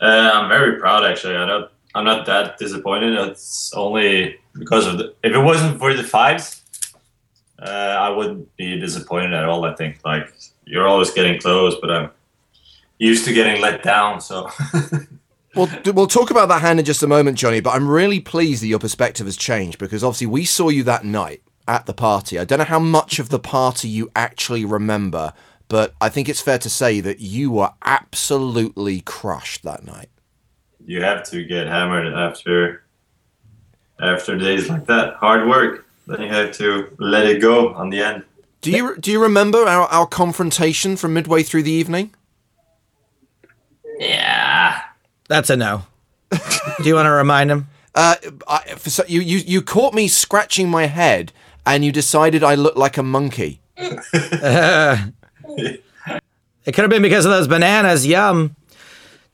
Uh, I'm very proud, actually. I don't, I'm not that disappointed. It's only because of the. If it wasn't for the fives, uh, I wouldn't be disappointed at all. I think like you're always getting close, but I'm used to getting let down. So Well, we'll talk about that hand in just a moment, Johnny. But I'm really pleased that your perspective has changed because obviously we saw you that night at the party. I don't know how much of the party you actually remember, but I think it's fair to say that you were absolutely crushed that night. you have to get hammered after after days like that. Hard work. Then you have to let it go on the end. Do you do you remember our, our confrontation from midway through the evening? Yeah. That's a no. do you want to remind him? Uh, I, for, so- you, you you caught me scratching my head, and you decided I looked like a monkey. It could have been because of those bananas. Yum.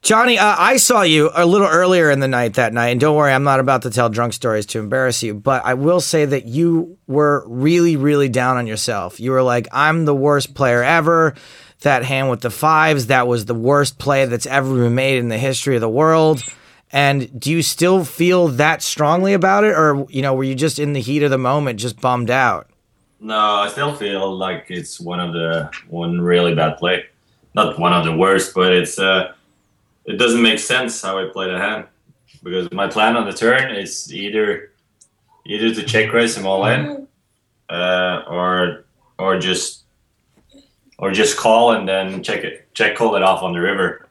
Johnny, uh, I saw you a little earlier in the night that night, and don't worry, I'm not about to tell drunk stories to embarrass you, but I will say that you were really, really down on yourself. You were like, I'm the worst player ever. That hand with the fives, that was the worst play that's ever been made in the history of the world. And do you still feel that strongly about it, or you know, were you just in the heat of the moment, just bummed out? No, I still feel like it's one of the one really bad play. Not one of the worst, but it's uh it doesn't make sense how I play the hand. Because my plan on the turn is either either to check raise him all in, uh, or or just or just call and then check it, check call it off on the river,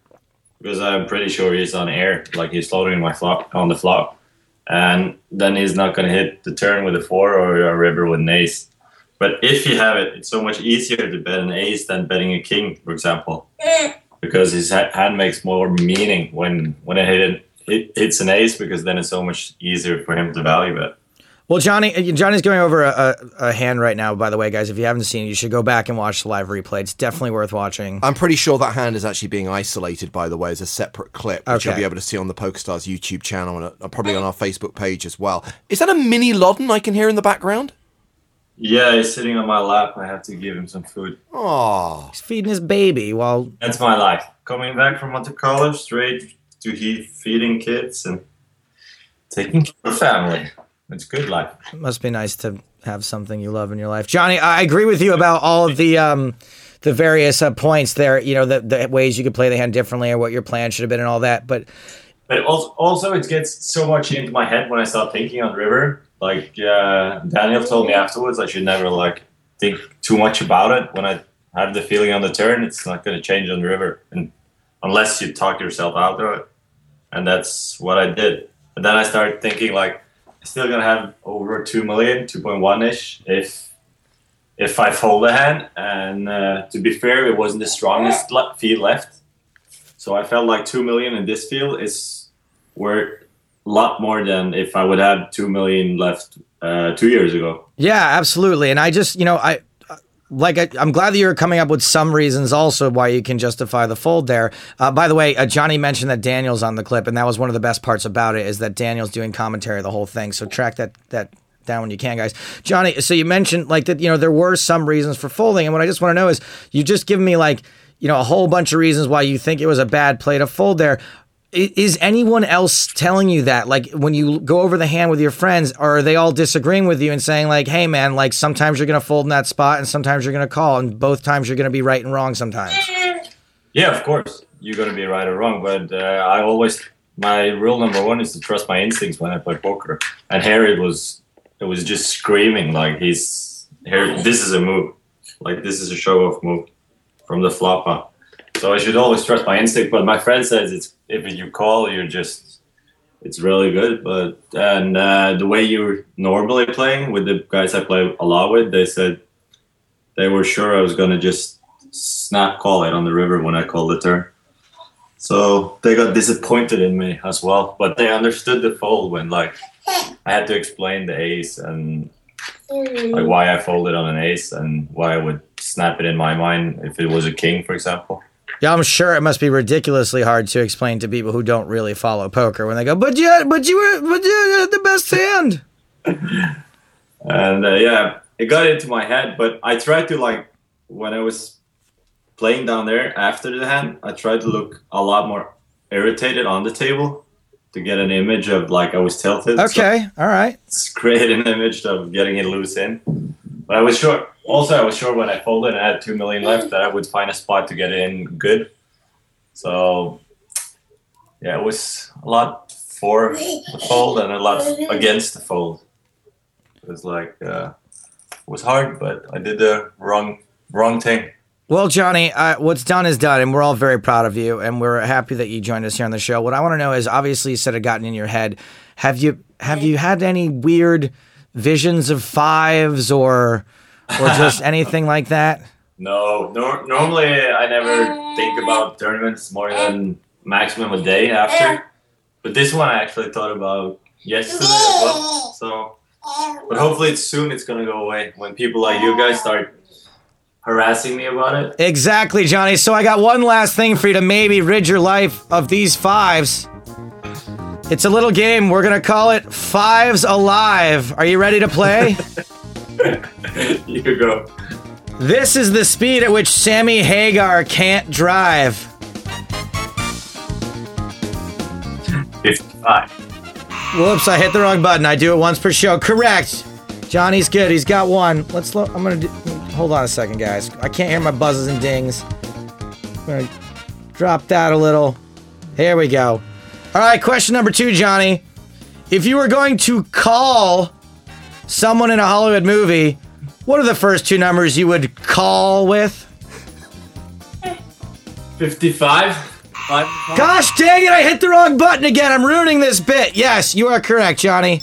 because I'm pretty sure he's on air, like he's floating my flop on the flop, and then he's not going to hit the turn with a four or a river with an ace. But if you have it, it's so much easier to bet an ace than betting a king, for example, because his hand makes more meaning when when it hit, it hits an ace, because then it's so much easier for him to value it. Well, Johnny, Johnny's going over a, a, a hand right now. By the way, guys, if you haven't seen it, you should go back and watch the live replay. It's definitely worth watching. I'm pretty sure that hand is actually being isolated, by the way, as a separate clip, which you'll be able to see on the PokerStars YouTube channel and uh, probably on our Facebook page as well. Is that a mini Lodden I can hear in the background? Yeah, he's sitting on my lap. I have to give him some food. Oh, He's feeding his baby while That's my life. Coming back from Monte Carlo, straight to he feeding kids and taking care of family. It's good life. it must be nice to have something you love in your life. Johnny, I agree with you about all of the um, the various uh, points there. You know, the, the ways you could play the hand differently or what your plan should have been and all that. But But also, also, it gets so much into my head when I start thinking on the river. Like uh, Daniel told me afterwards, I should never like think too much about it. When I have the feeling on the turn, it's not going to change on the river, and unless you talk yourself out of it. And that's what I did. And then I started thinking like, I'm still gonna have over two million, 2.1 ish, if if I fold a hand. And uh, to be fair, it wasn't the strongest le- left. So I felt like two million in this field is a lot more than if I would have two million left uh, two years ago. yeah, absolutely. And I just, you know, I like I, I'm glad that you're coming up with some reasons also why you can justify the fold there. Uh, by the way, uh, Johnny mentioned that Daniel's on the clip, and that was one of the best parts about it is that Daniel's doing commentary the whole thing. So track that that down when you can, guys. Johnny, so you mentioned like that, you know, there were some reasons for folding, and what I just want to know is you just give me like, you know, a whole bunch of reasons why you think it was a bad play to fold there. Is anyone else telling you that? Like when you go over the hand with your friends, are they all disagreeing with you and saying like, "Hey, man, like sometimes you're gonna fold in that spot, and sometimes you're gonna call, and both times you're gonna be right and wrong sometimes." Yeah, of course. You're to be right or wrong, but uh, I always my rule number one is to trust my instincts when I play poker. And harry was, it was just screaming like he's here. This is a move, like this is a show off move from the flop up. So I should always trust my instinct. But my friend says it's if you call, you're just it's really good. But and uh, the way you're normally playing with the guys I play a lot with, they said they were sure I was to just snap call it on the river when I called the turn. So they got disappointed in me as well, but they understood the fold when like I had to explain the ace and like why I folded on an ace and why I would snap it in my mind if it was a king, for example. Yeah, I'm sure it must be ridiculously hard to explain to people who don't really follow poker when they go, "But yeah, but you were, but you had the best hand." And uh, yeah, it got into my head, but I tried to like when I was playing down there after the hand, I tried to look a lot more irritated on the table to get an image of like I was tilted. So Okay, all right. it's create an image of getting it loose in. But I was sure. Also, I was sure when I folded and I had two million left that I would find a spot to get in good. So yeah, it was a lot for the fold and a lot against the fold. It was like uh, it was hard, but I did the wrong wrong thing. Well, Johnny, uh, what's done is done, and we're all very proud of you, and we're happy that you joined us here on the show. What I want to know is, obviously, you said it gotten in your head. Have you have you had any weird visions of fives or or just anything like that? No, nor- normally I never think mm. about tournaments more than maximum a day after. But this one I actually thought about yesterday as well. So, but hopefully it's soon. It's gonna go away when people like you guys start harassing me about it. Exactly, Johnny. So I got one last thing for you to maybe rid your life of these fives. It's a little game. We're gonna call it Fives Alive. Are you ready to play? you go. This is the speed at which Sammy Hagar can't drive. Fifty-five. Whoops, I hit the wrong button. I do it once per show. Correct. Johnny's good. He's got one. Let's look. I'm gonna do, hold on a second, guys. I can't hear my buzzes and dings. I'm gonna drop that a little. Here we go. All right, question number two, Johnny. If you were going to call someone in a Hollywood movie, what are the first two numbers you would call with? 55. Five, five. Gosh dang it, I hit the wrong button again. I'm ruining this bit. Yes, you are correct, Johnny.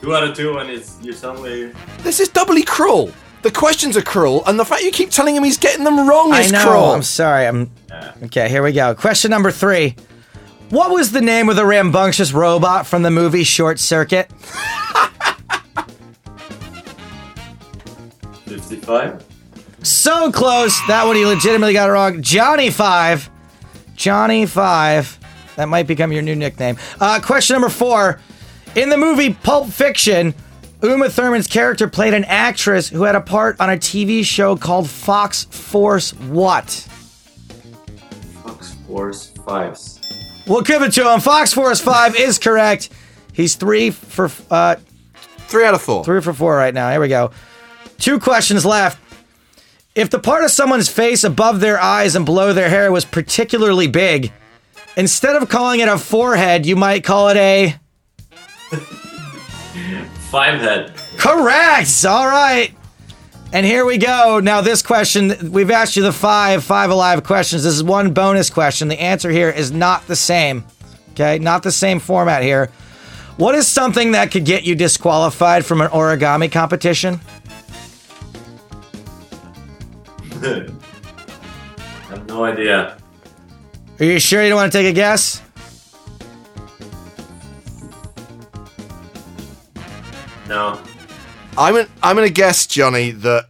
Two out of two, and it's you suddenly. This is doubly cruel. The questions are cruel, and the fact you keep telling him he's getting them wrong I is know. cruel. I'm sorry. I'm Okay, here we go. Question number three. What was the name of the rambunctious robot from the movie Short Circuit? 55. So close. That one he legitimately got it wrong. Johnny Five. Johnny Five. That might become your new nickname. Uh, question number four. In the movie Pulp Fiction, Uma Thurman's character played an actress who had a part on a TV show called Fox Force What? Fox Force Fives. We'll give it to him. Fox Force 5 is correct. He's three for uh, Three out of four. three for four right now. Here we go. Two questions left. If the part of someone's face above their eyes and below their hair was particularly big, instead of calling it a forehead, you might call it a Five head. correct. All right. And here we go. Now, this question, we've asked you the five, five alive questions. This is one bonus question. The answer here is not the same. Okay, not the same format here. What is something that could get you disqualified from an origami competition? I have no idea. Are you sure you don't want to take a guess? No. I'm an, I'm gonna guess, Johnny, that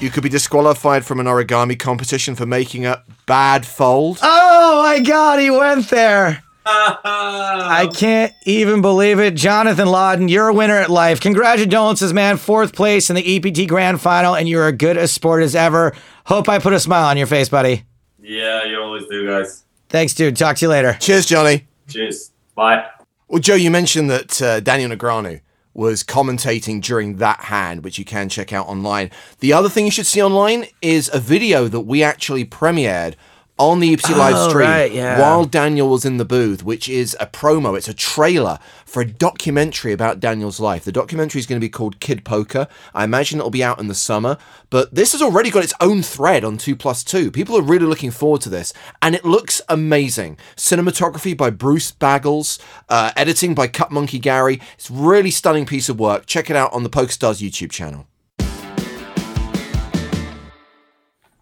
you could be disqualified from an origami competition for making a bad fold. Oh my god, he went there. I can't even believe it. Jonathan Lodden, you're a winner at life. Congratulations, man. Fourth place in the EPT Grand Final, and you're as good a sport as ever. Hope I put a smile on your face, buddy. Yeah, you always do, guys. Thanks, dude. Talk to you later. Cheers, Johnny. Cheers. Bye. Well, Joe, you mentioned that uh, Daniel Negreanu was commentating during that hand, which you can check out online. The other thing you should see online is a video that we actually premiered on the EPT live Oh, stream right, yeah. while Daniel was in the booth, which is a promo. It's a trailer for a documentary about Daniel's life. The documentary is going to be called Kid Poker. I imagine it'll be out in the summer, but this has already got its own thread on 2 plus 2. People are really looking forward to this, and it looks amazing. Cinematography by Bruce Baggles, uh, editing by Cut Monkey Gary. It's a really stunning piece of work. Check it out on the PokerStars YouTube channel.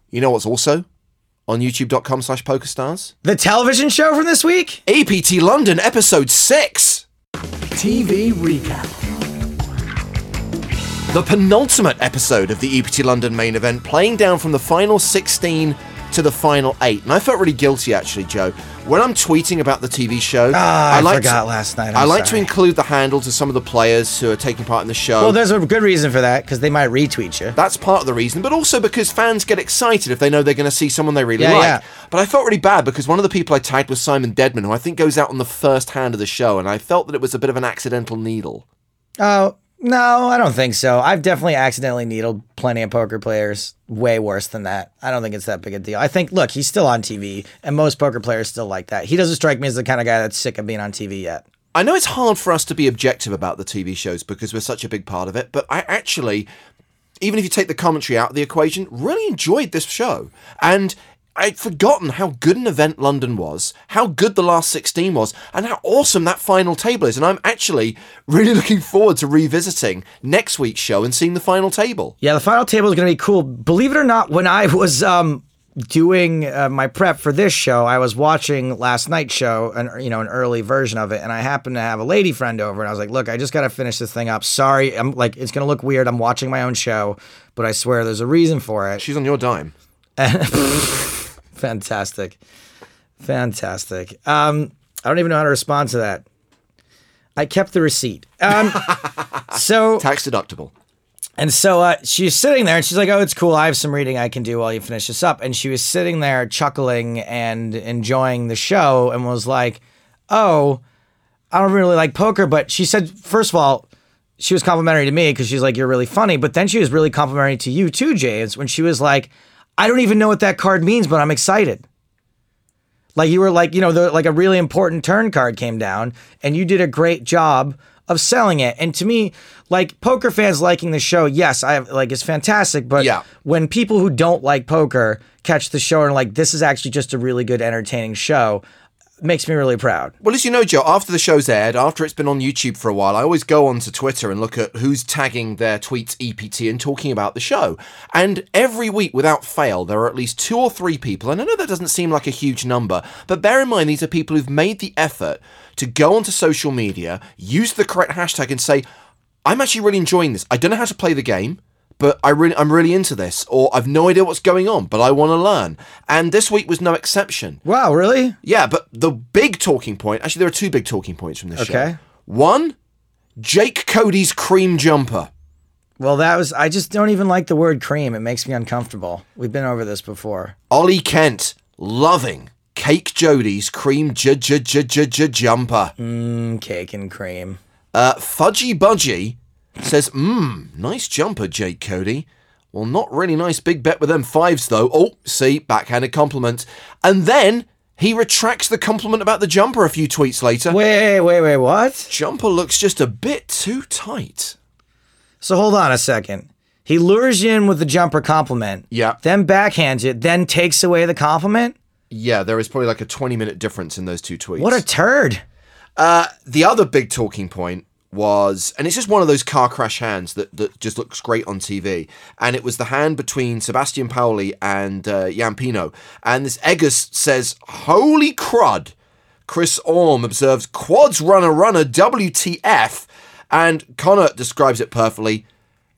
You know what's also on youtube.com slash pokerstars? The television show from this week? EPT London episode 6. TV recap. The penultimate episode of the EPT London main event, playing down from the final 16 to the final 8. And I felt really guilty actually, Joe. When I'm tweeting about the TV show, Ah, I like forgot to, last night. I'm I like to include the handles of some of the players who are taking part in the show. Well, there's a good reason for that because they might retweet you. That's part of the reason, but also because fans get excited if they know they're going to see someone they really Yeah, like. yeah. But I felt really bad because one of the people I tagged was Simon Deadman, who I think goes out on the first hand of the show, and I felt that it was a bit of an accidental needle. Oh, no, I don't think so. I've definitely accidentally needled plenty of poker players way worse than that. I don't think it's that big a deal. I think, look, he's still on TV, and most poker players still like that. He doesn't strike me as the kind of guy that's sick of being on TV yet. I know it's hard for us to be objective about the TV shows because we're such a big part of it, but I actually, even if you take the commentary out of the equation, really enjoyed this show. And I'd forgotten how good an event London was, how good the last 16 was, and how awesome that final table is. And I'm actually really looking forward to revisiting next week's show and seeing the final table. Yeah, the final table is going to be cool. Believe it or not, when I was um, doing uh, my prep for this show, I was watching last night's show, an you know an early version of it, and I happened to have a lady friend over, and I was like, "Look, I just got to finish this thing up. Sorry, I'm like it's going to look weird. I'm watching my own show, but I swear there's a reason for it." She's on your dime. Fantastic, fantastic. Um, I don't even know how to respond to that. I kept the receipt. Um, so Tax deductible. And so uh, she's sitting there and she's like, Oh, it's cool. I have some reading I can do while you finish this up. And she was sitting there chuckling and enjoying the show and was like, Oh, I don't really like poker. But she said, first of all, she was complimentary to me because she's like, You're really funny. But then she was really complimentary to you too, James, when she was like, I don't even know what that card means, but I'm excited. Like you were like, you know, the, like a really important turn card came down and you did a great job of selling it. And to me, like poker fans liking the show, yes, I have like it's fantastic, but Yeah. when people who don't like poker catch the show and are like, this is actually just a really good, entertaining show, makes me really proud. Well, as you know, Joe, after the show's aired, after it's been on YouTube for a while, I always go onto Twitter and look at who's tagging their tweets EPT and talking about the show. And every week, without fail, there are at least two or three people, and I know that doesn't seem like a huge number, but bear in mind these are people who've made the effort to go onto social media, use the correct hashtag, and say, I'm actually really enjoying this. I don't know how to play the game but I really, I'm really into this, or I've no idea what's going on, but I want to learn. And this week was no exception. Wow, really? Yeah, but the big talking point, actually, there are two big talking points from this show. Okay. One, Jake Cody's cream jumper. Well, that was, I just don't even like the word cream. It makes me uncomfortable. We've been over this before. Ollie Kent loving Cake Jody's cream j j j j j jumper. Mm, cake and cream. Uh, Fudgy Budgie says, mmm, nice jumper, Jake Cody. Well, not really nice big bet with them fives, though. Oh, see, backhanded compliment. And then he retracts the compliment about the jumper a few tweets later. Wait, wait, wait, what? Jumper looks just a bit too tight. So hold on a second. He lures you in with the jumper compliment. Yeah. Then backhands it, then takes away the compliment. Yeah, there is probably like a 20 minute difference in those two tweets. What a turd. Uh, the other big talking point was, and it's just one of those car crash hands that, that just looks great on TV. And it was the hand between Sebastian Pauli and uh, Pino. And this Eggers says, Holy crud. Chris Orm observes, Quads runner runner WTF. And Connor describes it perfectly.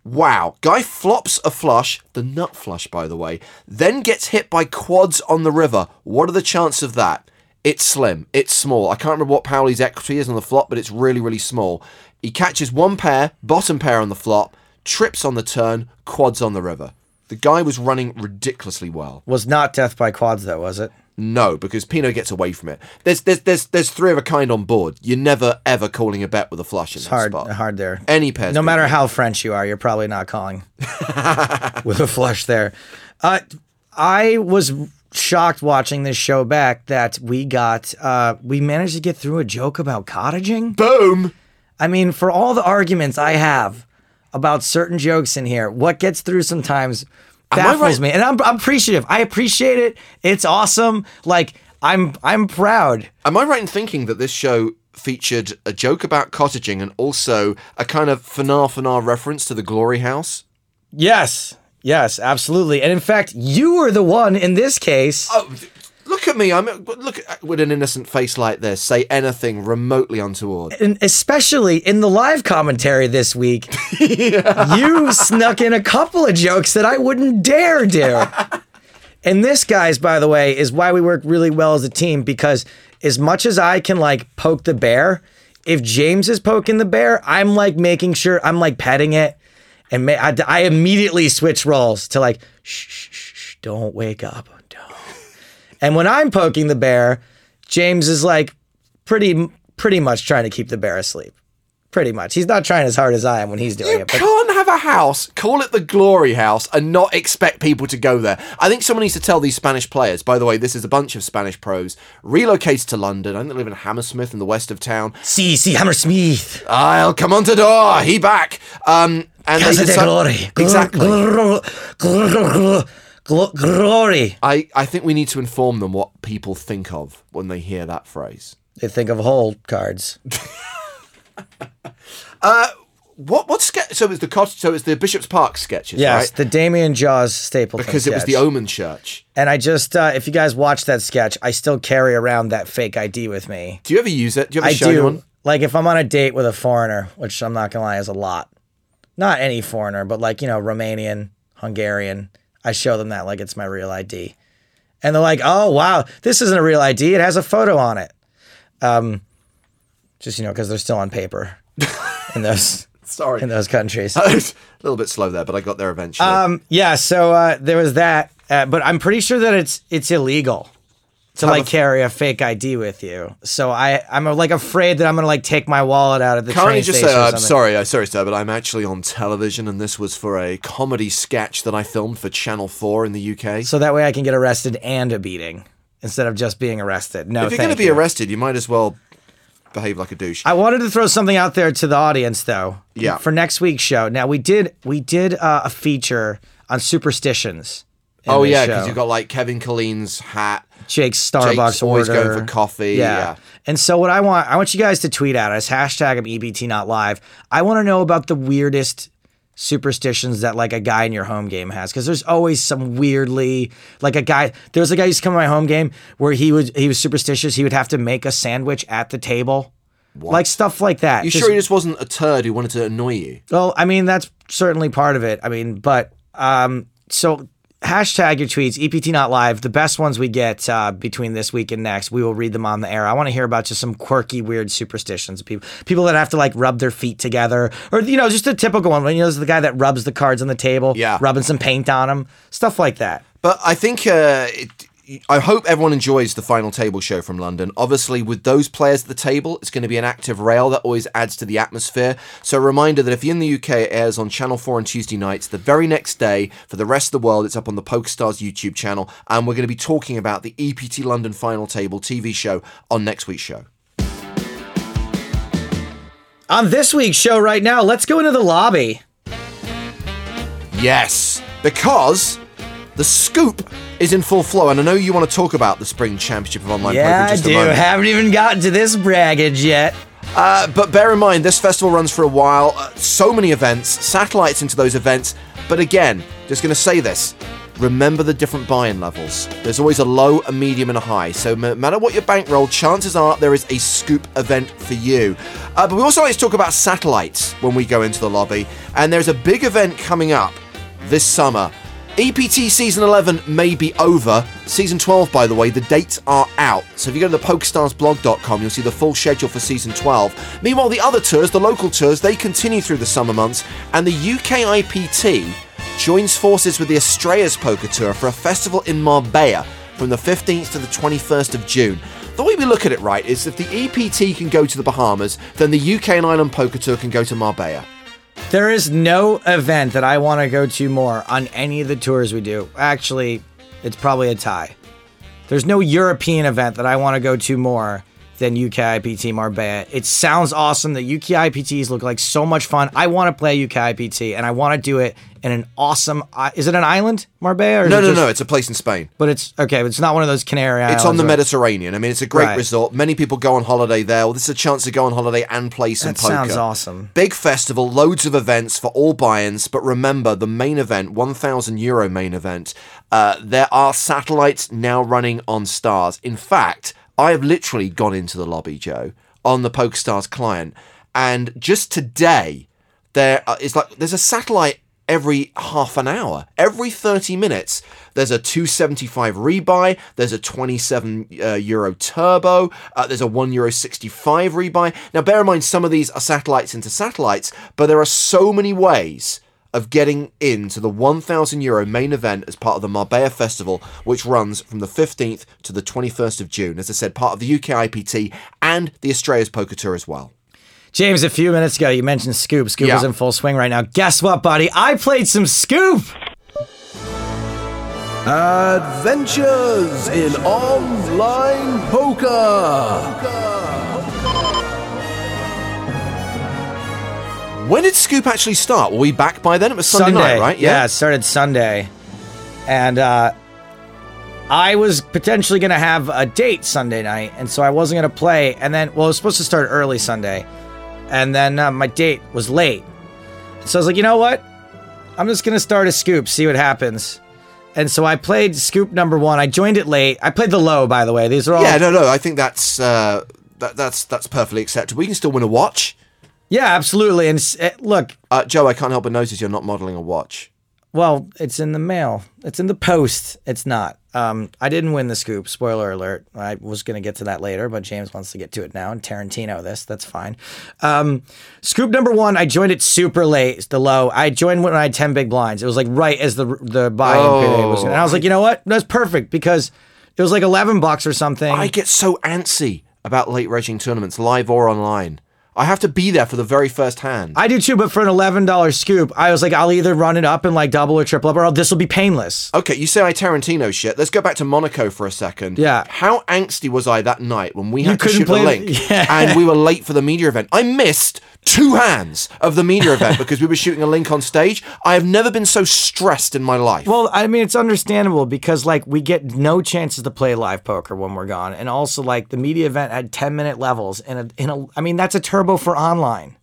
Wow. Guy flops a flush, the nut flush, by the way, then gets hit by quads on the river. What are the chances of that? It's slim. It's small. I can't remember what Powley's equity is on the flop, but it's really, really small. He catches one pair, bottom pair on the flop, trips on the turn, quads on the river. The guy was running ridiculously well. Was not death by quads though, was it? No, because Pino gets away from it. There's there's there's there's three of a kind on board. You're never ever calling a bet with a flush in It's that hard, spot. hard there. Any pairs. No matter how French you are, you're probably not calling with a flush there. Uh, I was shocked watching this show back that we got uh, we managed to get through a joke about cottaging. Boom. I mean, for all the arguments I have about certain jokes in here, what gets through sometimes baffles right? me, and I'm, I'm appreciative. I appreciate it. It's awesome. Like I'm I'm proud. Am I right in thinking that this show featured a joke about cottaging and also a kind of fanar fanar reference to the Glory House? Yes, yes, absolutely. And in fact, you were the one in this case. Oh, look at me! I'm look at, with an innocent face like this. Say anything remotely untoward. and especially in the live commentary this week, you snuck in a couple of jokes that I wouldn't dare do. And this, guys, by the way, is why we work really well as a team because as much as I can like poke the bear, if James is poking the bear, I'm like making sure I'm like petting it. And ma- I, I immediately switch roles to like, shh, shh, shh, don't wake up. Don't. And when I'm poking the bear, James is like pretty pretty much trying to keep the bear asleep. Pretty much. He's not trying as hard as I am when he's doing You it. But can't have a house, call it the Glory House, and not expect people to go there. I think someone needs to tell these Spanish players. By the way, this is a bunch of Spanish pros relocated to London. I think they live in Hammersmith in the west of town. see, see, Hammersmith. I'll come on to door. He back. Um, and they Casa de decide- glory. Exactly. gl- gl- gl- gl- glory. I, I think we need to inform them what people think of when they hear that phrase. They think of hole cards. What what sketch? So it's the cot- so it's the Bishop's Park sketches, Yes, right? the Damien Jaws Stapleton Because it was the. Omen Church. And I just, uh, if you guys watch that sketch, I still carry around that fake ID with me. Do you ever use it? Do you ever I show do. anyone? Like if I'm on a date with a foreigner, which I'm not gonna lie is a lot. Not any foreigner, but like, you know, Romanian, Hungarian. I show them that like it's my real ID. And they're like, oh wow, this isn't a real ID. It has a photo on it. Um just you know, because they're still on paper in those Sorry. in those countries. a little bit slow there, but I got there eventually. Um, yeah, so uh, there was that, uh, but I'm pretty sure that it's it's illegal to like a- carry a fake ID with you. So I I'm like afraid that I'm gonna like take my wallet out of the Can't train you just station. say, uh, I'm sorry, uh, sorry, sir, but I'm actually on television and this was for a comedy sketch that I filmed for Channel 4 in the UK? So that way I can get arrested and a beating instead of just being arrested. No, if you're going to be you. arrested, you might as well behave like a douche. I wanted to throw something out there to the audience though. Yeah. For next week's show. Now we did we did uh, a feature on superstitions. Oh yeah, because you've got like Kevin Colleen's hat. Jake's Starbucks Jake's always order. going for coffee, yeah. And so what I want, I want you guys to tweet at us hashtag I'm EPT not live. I want to know about the weirdest superstitions that like a guy in your home game has? Because there's always some weirdly like a guy there was a guy who used to come to my home game where he would he was superstitious. He would have to make a sandwich at the table. Like stuff like that. You Just- sure he just wasn't a turd who wanted to annoy you? well, I mean, that's certainly part of it. I mean, but um, so hashtag your tweets, EPT not live. The best ones we get uh, between this week and next, we will read them on the air. I want to hear about just some quirky, weird superstitions. People, people that have to like rub their feet together, or you know, just a typical one. You know, there's the guy that rubs the cards on the table, Yeah. rubbing some paint on them, stuff like that. But I think uh, it, I hope everyone enjoys the final table show from London. Obviously, with those players at the table, it's going to be an active rail that always adds to the atmosphere. So, a reminder that if you're in the UK, it airs on Channel 4 on Tuesday nights. The very next day, for the rest of the world, it's up on the PokerStars YouTube channel. And we're going to be talking about the EPT London final table TV show on next week's show. On this week's show right now, let's go into the lobby. Yes, because the scoop is in full flow. And I know you want to talk about the Spring Championship of Online Poker Yeah, I do. moment. Haven't even gotten to this braggage yet. Uh, but bear in mind, this festival runs for a while. Uh, so many events, satellites into those events. But again, just going to say this remember the different buy in levels. There's always a low, a medium, and a high. So no matter what your bankroll, chances are there is a scoop event for you. Uh, but we also like to talk about satellites when we go into the lobby. And there's a big event coming up this summer. EPT Season 11 may be over. Season 12, by the way, the dates are out. So if you go to the PokerStarsBlog.com, you'll see the full schedule for Season 12. Meanwhile, the other tours, the local tours, they continue through the summer months, and the UK IPT joins forces with the Estrellas Poker Tour for a festival in Marbella from the 15th to the 21st of June. The way we look at it, right, is if the EPT can go to the Bahamas, then the UK and Ireland Poker Tour can go to Marbella. There is no event that I want to go to more on any of the tours we do. Actually, it's probably a tie. There's no European event that I want to go to more than UK IPT Marbella. It sounds awesome. The UKIPTs look like so much fun. I want to play UKIPT and I want to do it in an awesome. Is it an island, Marbella? Or No, no, just- no, it's a place in Spain. But it's okay. It's not one of those Canary Islands. It's on the Mediterranean. I mean, it's a great Right. resort. Many people go on holiday there. Well, this is a chance to go on holiday and play some That poker. sounds awesome. Big festival, loads of events for all buy-ins. But remember, the main event, 1,000 euro main event. Uh, there are satellites now running on Stars. In fact, I have literally gone into the lobby, Joe, on the PokerStars client, and just today there uh, like there's a satellite every half an hour. Every 30 minutes there's a 275 rebuy there's a 27 uh, euro turbo uh, there's a 1 euro 65 rebuy. Now bear in mind some of these are satellites into satellites but there are so many ways of getting into the 1000 euro main event as part of the Marbella Festival, which runs from the 15th to the 21st of June. As I said, part of the UK IPT and the Estrellas Poker Tour as well. James, a few minutes ago, you mentioned Scoop. Scoop Yeah. is in full swing right now. Guess what, buddy? I played some Scoop. Adventures in online poker. When did Scoop actually start? Were we back by then? It was Sunday, night, right? Yeah. it started Sunday. And uh, I was potentially going to have a date Sunday night. And so I wasn't going to play. And then, well, it was supposed to start early Sunday. And then uh, my date was late. So I was like, you know what? I'm just going to start a Scoop, see what happens. And so I played Scoop number one. I joined it late. I played the low, by the way. These are all. Yeah, no, no. I think that's uh, that, that's that's perfectly acceptable. We can still win a watch. Yeah, absolutely. And s- eh, look, Uh, Joe, I can't help but notice you're not modeling a watch. Well, it's in the mail. It's in the post. It's not. Um, I didn't win the scoop. Spoiler alert. I was going to get to that later, but James wants to get to it now. And Tarantino, this. That's fine. Um, scoop number one. I joined it super late. The low. I joined when I had ten big blinds. It was like right as the the buy-in Oh, period was. And I was like, you know what? That's perfect because it was like eleven bucks or something. I get so antsy about late raging tournaments, live or online. I have to be there for the very first hand. I do too, but for an eleven dollar scoop, I was like, I'll either run it up and like double or triple up, or this will be painless. Okay, you say I Tarantino shit. Let's go back to Monaco for a second. Yeah. How angsty was I that night when we You had to shoot a link Yeah. and we were late for the media event? I missed two hands of the media event because we were shooting a link on stage. I have never been so stressed in my life. Well, I mean, it's understandable because like we get no chances to play live poker when we're gone, and also like the media event had ten minute levels and in a. I mean, that's a turbo for online,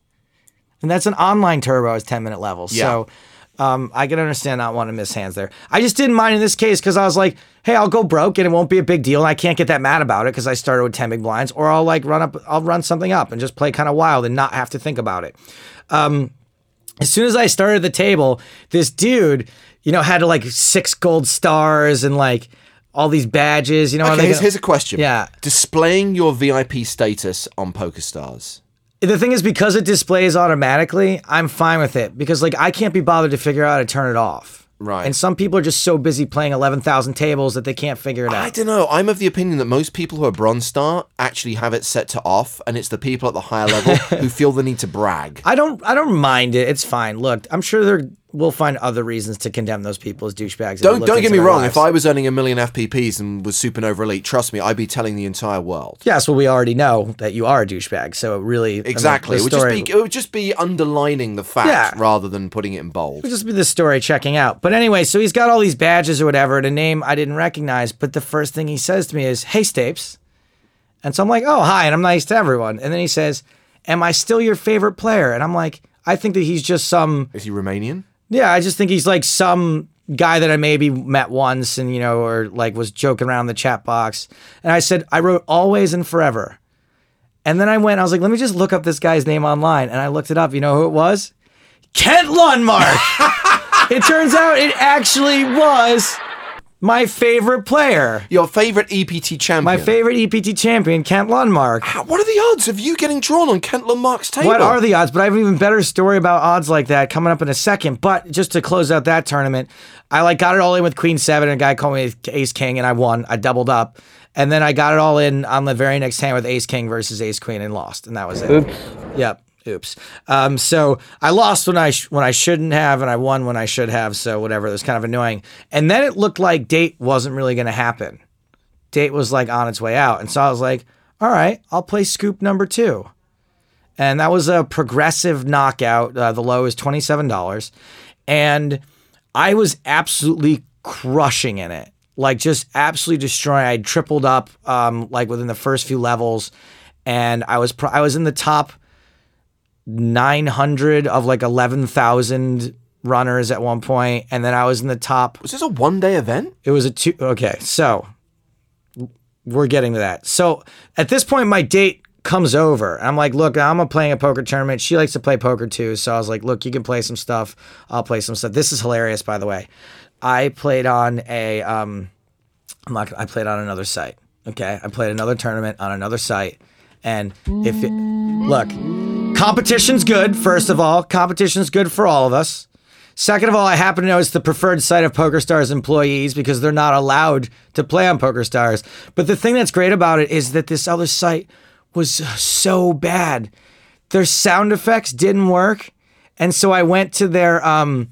and that's an online turbo is ten minute levels. Yeah. So. Um, I can understand not wanting to miss hands there. I just didn't mind in this case because I was like, "Hey, I'll go broke and it won't be a big deal, and I can't get that mad about it because I started with ten big blinds, or I'll like run up, I'll run something up and just play kind of wild and not have to think about it." as soon as I started the table, this dude, you know, had like six gold stars and like all these badges. You know, okay, here's, go- here's a question. Yeah. Displaying your VIP status on PokerStars. The thing is because it displays automatically, I'm fine with it because like I can't be bothered to figure out how to turn it off. Right. And some people are just so busy playing eleven thousand tables that they can't figure it out. I don't know. I'm of the opinion that most people who are bronze star actually have it set to off, and it's the people at the higher level who feel the need to brag. I don't. I don't mind it. It's fine. Look, I'm sure there we'll find other reasons to condemn those people as douchebags. Don't don't get me wrong. lives. If I was earning a million FPPs and was supernova elite, trust me, I'd be telling the entire world. Yes, well, we already know that you are a douchebag. So it really, I mean, Exactly. it would just story- be it would just be underlining the fact Yeah. rather than putting it in bold. It would just be the story checking out. But anyway, so he's got all these badges or whatever, and a name I didn't recognize. But the first thing he says to me is, "Hey, Stapes," and so I'm like, "Oh, hi," and I'm nice to everyone. And then he says, "Am I still your favorite player?" And I'm like, "I think that he's just some." Is he Romanian? Yeah, I just think he's like some guy that I maybe met once and, you know, or like was joking around in the chat box. And I said, I wrote always and forever. And then I went, I was like, let me just look up this guy's name online. And I looked it up. You know who it was? Kent Lundmark. it turns out it actually was my favorite player. Your favorite EPT champion. My favorite EPT champion, Kent Lundmark. How- What are the odds of you getting drawn on Kent Lundmark's table? What are the odds? But I have an even better story about odds like that coming up in a second. But just to close out that tournament, I like got it all in with Queen Seven, and a guy called me Ace King, and I won. I doubled up, and then I got it all in on the very next hand with Ace King versus Ace Queen, and lost, and that was it. Oops. Yep. Oops. Um, so I lost when I sh- when I shouldn't have, and I won when I should have. So whatever. It was kind of annoying. And then it looked like date wasn't really going to happen. Date was like on its way out, and so I was like, all right, I'll play scoop number two and that was a progressive knockout. Uh, the low is twenty seven dollars, and I was absolutely crushing in it, like just absolutely destroying. I tripled up, um, like within the first few levels, and I was I was in the top nine hundred of like eleven thousand runners at one point, and then I was in the top Was this a one day event? it was a two. Okay, so we're getting to that. So at this point, my date comes over. I'm like, look, I'm playing a poker tournament. She likes to play poker too. So I was like, look, you can play some stuff. I'll play some stuff. This is hilarious, by the way. I played on a. Um, I'm not. gonna- I played on another site. Okay, I played another tournament on another site, and if it look, competition's good. First of all, competition's good for all of us. Second of all, I happen to know it's the preferred site of PokerStars employees because they're not allowed to play on PokerStars. But the thing that's great about it is that this other site was so bad. Their sound effects didn't work. And so I went to their um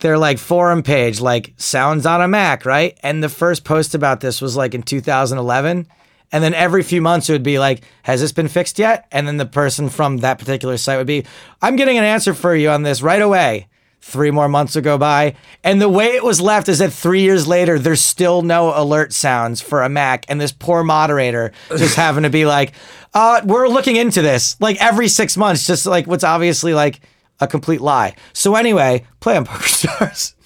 their like forum page, like sounds on a Mac, right? And the first post about this was like in 2011. And then every few months it would be like, has this been fixed yet? And then the person from that particular site would be, I'm getting an answer for you on this right away. Three more months would go by. And the way it was left is that three years later, there's still no alert sounds for a Mac. And this poor moderator just having to be like, uh, we're looking into this like every six months, just like what's obviously like a complete lie. So anyway, play on Poker Stars.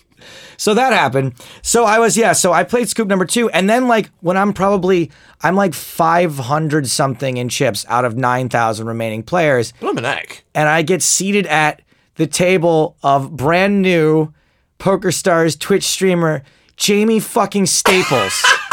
So that happened. So I was yeah. So I played scoop number two, and then like when I'm probably I'm like 500 something in chips out of 9,000 remaining players, Blumenek. and I get seated at the table of brand new Poker Stars Twitch streamer Jaime fucking Staples.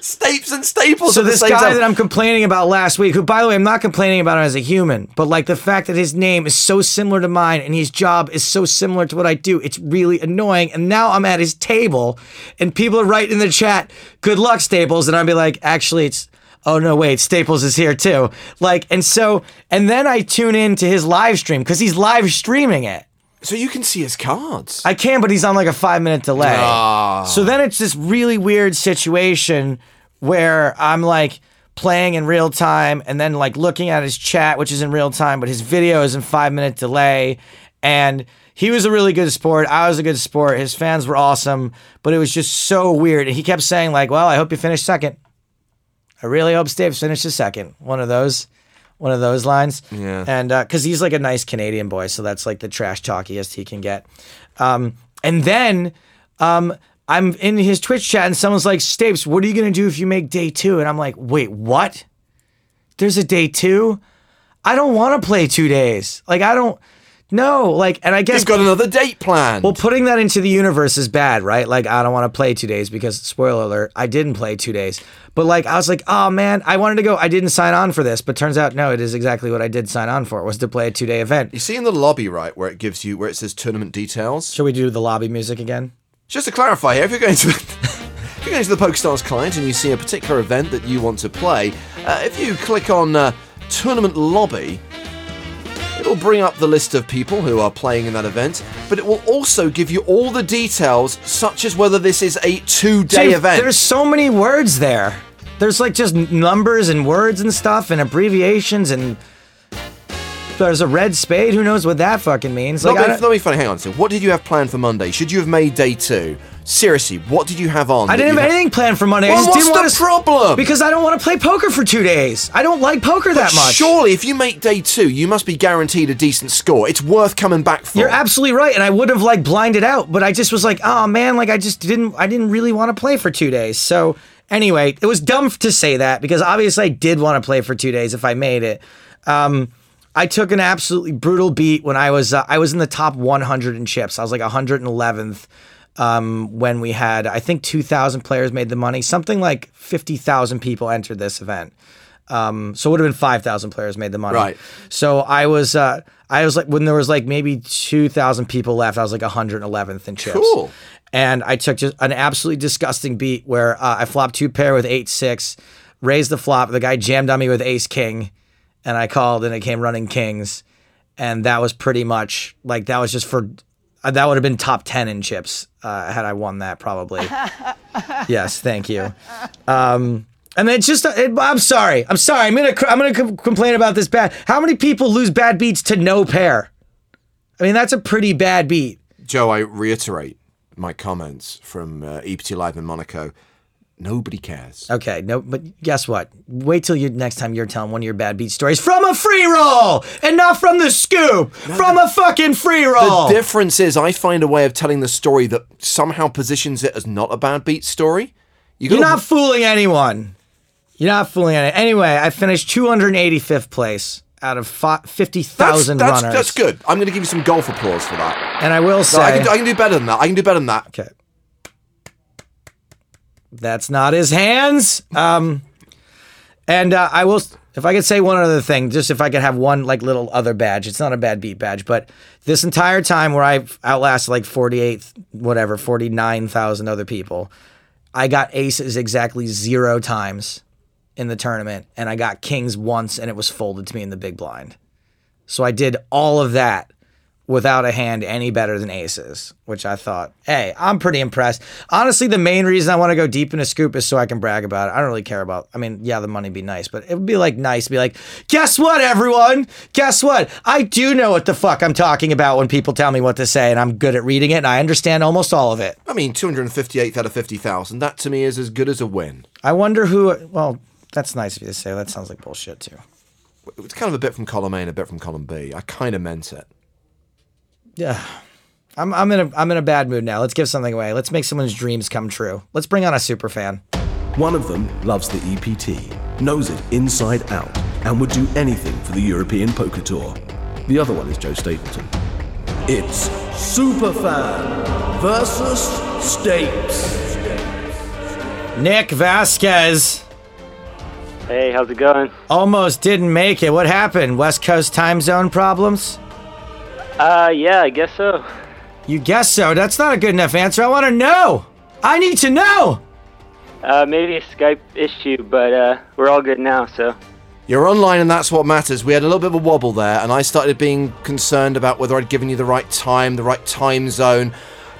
Stapes and staples. So this same guy time. that I'm complaining about last week, who by the way I'm not complaining about him as a human, but like the fact that his name is so similar to mine and his job is so similar to what I do, it's really annoying. And now I'm at his table, and people are writing in the chat, "Good luck, Staples," and I'll be like, "Actually, it's." Oh no, wait, Staples is here too. Like, and so, and then I tune in to his live stream because he's live streaming it. So you can see his cards. I can, but he's on like a five minute delay. Ah. So then it's this really weird situation where I'm like playing in real time and then like looking at his chat, which is in real time, but his video is in five minute delay. And he was a really good sport. I was a good sport. His fans were awesome, but it was just so weird. And he kept saying, like, well, I hope you finish second. I really hope Stapes finishes second. One of those, one of those lines. Yeah. And because he's like a nice Canadian boy, so that's like the trash talkiest he can get. Um, and then um, I'm in his Twitch chat, and someone's like, "Stapes, what are you gonna do if you make day two? And I'm like, "Wait, what? There's a day two? I don't want to play two days. Like, I don't." No, like, and I guess he's got another date planned. well, putting that into the universe is bad, right? Like, I don't want to play two days because, spoiler alert, I didn't play two days. But, like, I was like, oh man, I wanted to go. I didn't sign on for this, but turns out, no, it is exactly what I did sign on for, was to play a two day event. you see in the lobby, right, where it gives you where it says tournament details. Shall we do the lobby music again? Just to clarify here, if you're going to if you're going to the PokerStars client and you see a particular event that you want to play, uh, if you click on uh, tournament lobby, it'll bring up the list of people who are playing in that event, but it will also give you all the details, such as whether this is a two-day Dude, event. There's so many words there. There's like just numbers and words and stuff and abbreviations and there's a red spade. Who knows what that fucking means? Not Like, I being, don't- not being funny. Hang on. So, what did you have planned for Monday? Should you have made day two? Seriously, what did you have on? I didn't have ha- anything planned for Monday. I just what's didn't the want to problem? because I don't want to play poker for two days. I don't like poker that much. Surely, if you make day two, you must be guaranteed a decent score. It's worth coming back for. You're absolutely right, and I would have like blinded out, but I just was like, oh man, like I just didn't, I didn't really want to play for two days. So anyway, it was dumb to say that because obviously I did want to play for two days if I made it. Um, I took an absolutely brutal beat when I was, uh, I was in the top 100 in chips. I was like 111th um, when we had, I think 2,000 players made the money. Something like 50,000 people entered this event. Um, so it would have been 5,000 players made the money. Right. So I was, uh, I was like, when there was like maybe 2,000 people left, I was like 111th in chips. Cool. And I took just an absolutely disgusting beat where uh, I flopped two pair with eight six, raised the flop. The guy jammed on me with ace king, and I called, and it came running kings, and that was pretty much like that was just for uh, that would have been top ten in chips uh, had I won that probably. yes, thank you. Um, and then it's just, it, I'm sorry, I'm sorry. I'm gonna, I'm gonna com- complain about this bad. How many people lose bad beats to no pair? I mean, that's a pretty bad beat. Joe, I reiterate my comments from uh, EPT Live in Monaco. Nobody cares. Okay, no, but guess what? Wait till you next time you're telling one of your bad beat stories from a free roll and not from the scoop, from a fucking free roll. The difference is, I find a way of telling the story that somehow positions it as not a bad beat story. You you're gotta- not fooling anyone. You're not fooling anyone. Anyway, I finished 285th place out of 50,000 that's, runners. that's good. I'm going to give you some golf applause for that. And I will No, say, I, can do, I can do better than that. I can do better than that. okay, that's not his hands. Um, and uh, I will, if I could say one other thing, just if I could have one like little other badge. It's not a bad beat badge, but this entire time where I've outlasted like 48, whatever, 49,000 other people, I got aces exactly zero times in the tournament, and I got kings once, and it was folded to me in the big blind. So I did all of that without a hand any better than aces, which I thought, hey, I'm pretty impressed. Honestly, the main reason I want to go deep in a scoop is so I can brag about it. I don't really care about, I mean, yeah, the money be nice, but it would be like nice to be like, guess what, everyone? Guess what? I do know what the fuck I'm talking about when people tell me what to say, and I'm good at reading it, and I understand almost all of it. I mean, 258th out of 50,000. That to me is as good as a win. I wonder who, well, that's nice of you to say. That sounds like bullshit too. It's kind of a bit from column A and a bit from column B. I kind of meant it. Yeah. I'm, I'm in a I'm in a bad mood now. Let's give something away. Let's make someone's dreams come true. Let's bring on a super fan. One of them loves the EPT, knows it inside out, and would do anything for the European Poker Tour. The other one is Joe Stapleton. It's Superfan versus Stapes. Nick Vasquez Hey, how's it going? almost didn't make it. What happened? West Coast time zone problems? Uh, yeah, I guess so. You guess so. That's not a good enough answer. I want to know. I need to know. Uh, maybe a Skype issue, but uh, we're all good now. So, You're online and that's what matters. We had a little bit of a wobble there, and I started being concerned about whether I'd given you the right time, the right time zone.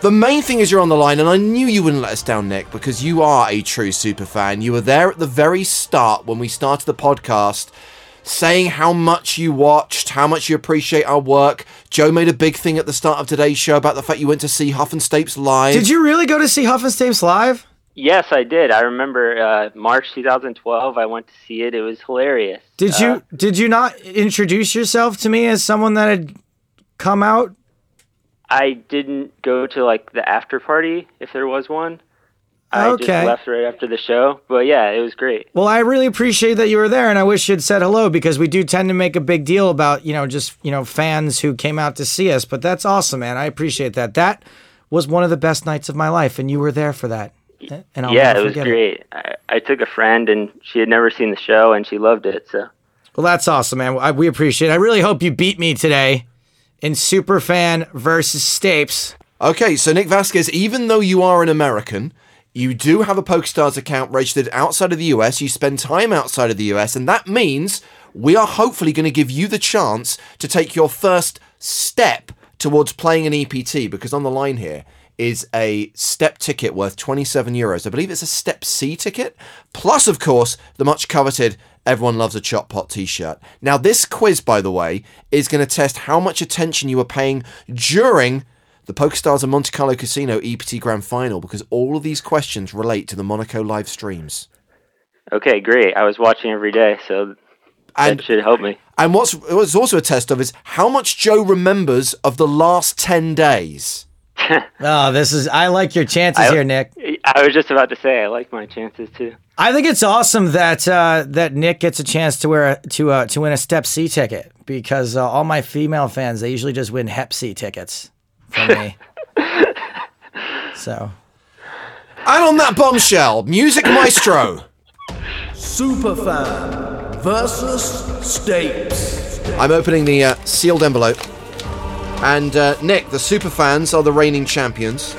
The main thing is you're on the line, and I knew you wouldn't let us down, Nick, because you are a true super fan. You were there at the very start when we started the podcast, saying how much you watched, how much you appreciate our work. Joe made a big thing at the start of today's show about the fact you went to see Huff and Stapes live. Did you really go to see Huff and Stapes live? Yes, I did. I remember uh, March 2012. I went to see it. It was hilarious. Did Uh, you did you not introduce yourself to me as someone that had come out? I didn't go to like the after party if there was one. I Okay. just left right after the show. But yeah, it was great. Well, I really appreciate that you were there, and I wish you'd said hello because we do tend to make a big deal about you know just you know fans who came out to see us. But that's awesome, man. I appreciate that. That was one of the best nights of my life, and you were there for that. And I'll yeah, it was forget great. I, I took a friend and she had never seen the show and she loved it. So Well, that's awesome, man. I, we appreciate. it. I really hope you beat me today in Superfan versus Stapes. Okay, so Nick Vasquez, even though you are an American, you do have a PokerStars account registered outside of the US. You spend time outside of the US, and that means we are hopefully going to give you the chance to take your first step towards playing an EPT because on the line here is a step ticket worth 27 euros. I believe it's a step C ticket, plus, of course, the much coveted Everyone Loves a Chop Pot t shirt. Now, this quiz, by the way, is going to test how much attention you are paying during the PokerStars and Monte Carlo Casino EPT Grand Final because all of these questions relate to the Monaco live streams. okay, great. I was watching every day, so And that should help me. and what's what's also a test of is how much Joe remembers of the last 10 days. Oh, this is. I like your chances I- here, Nick. I was just about to say I like my chances too. I think it's awesome that uh, that Nick gets a chance to wear a, to uh, to win a Step C ticket because uh, all my female fans they usually just win Hep C tickets from me. so And on that bombshell, music maestro. Superfan versus Stapes. I'm opening the uh, sealed envelope. And uh, Nick, the super fans are the reigning champions.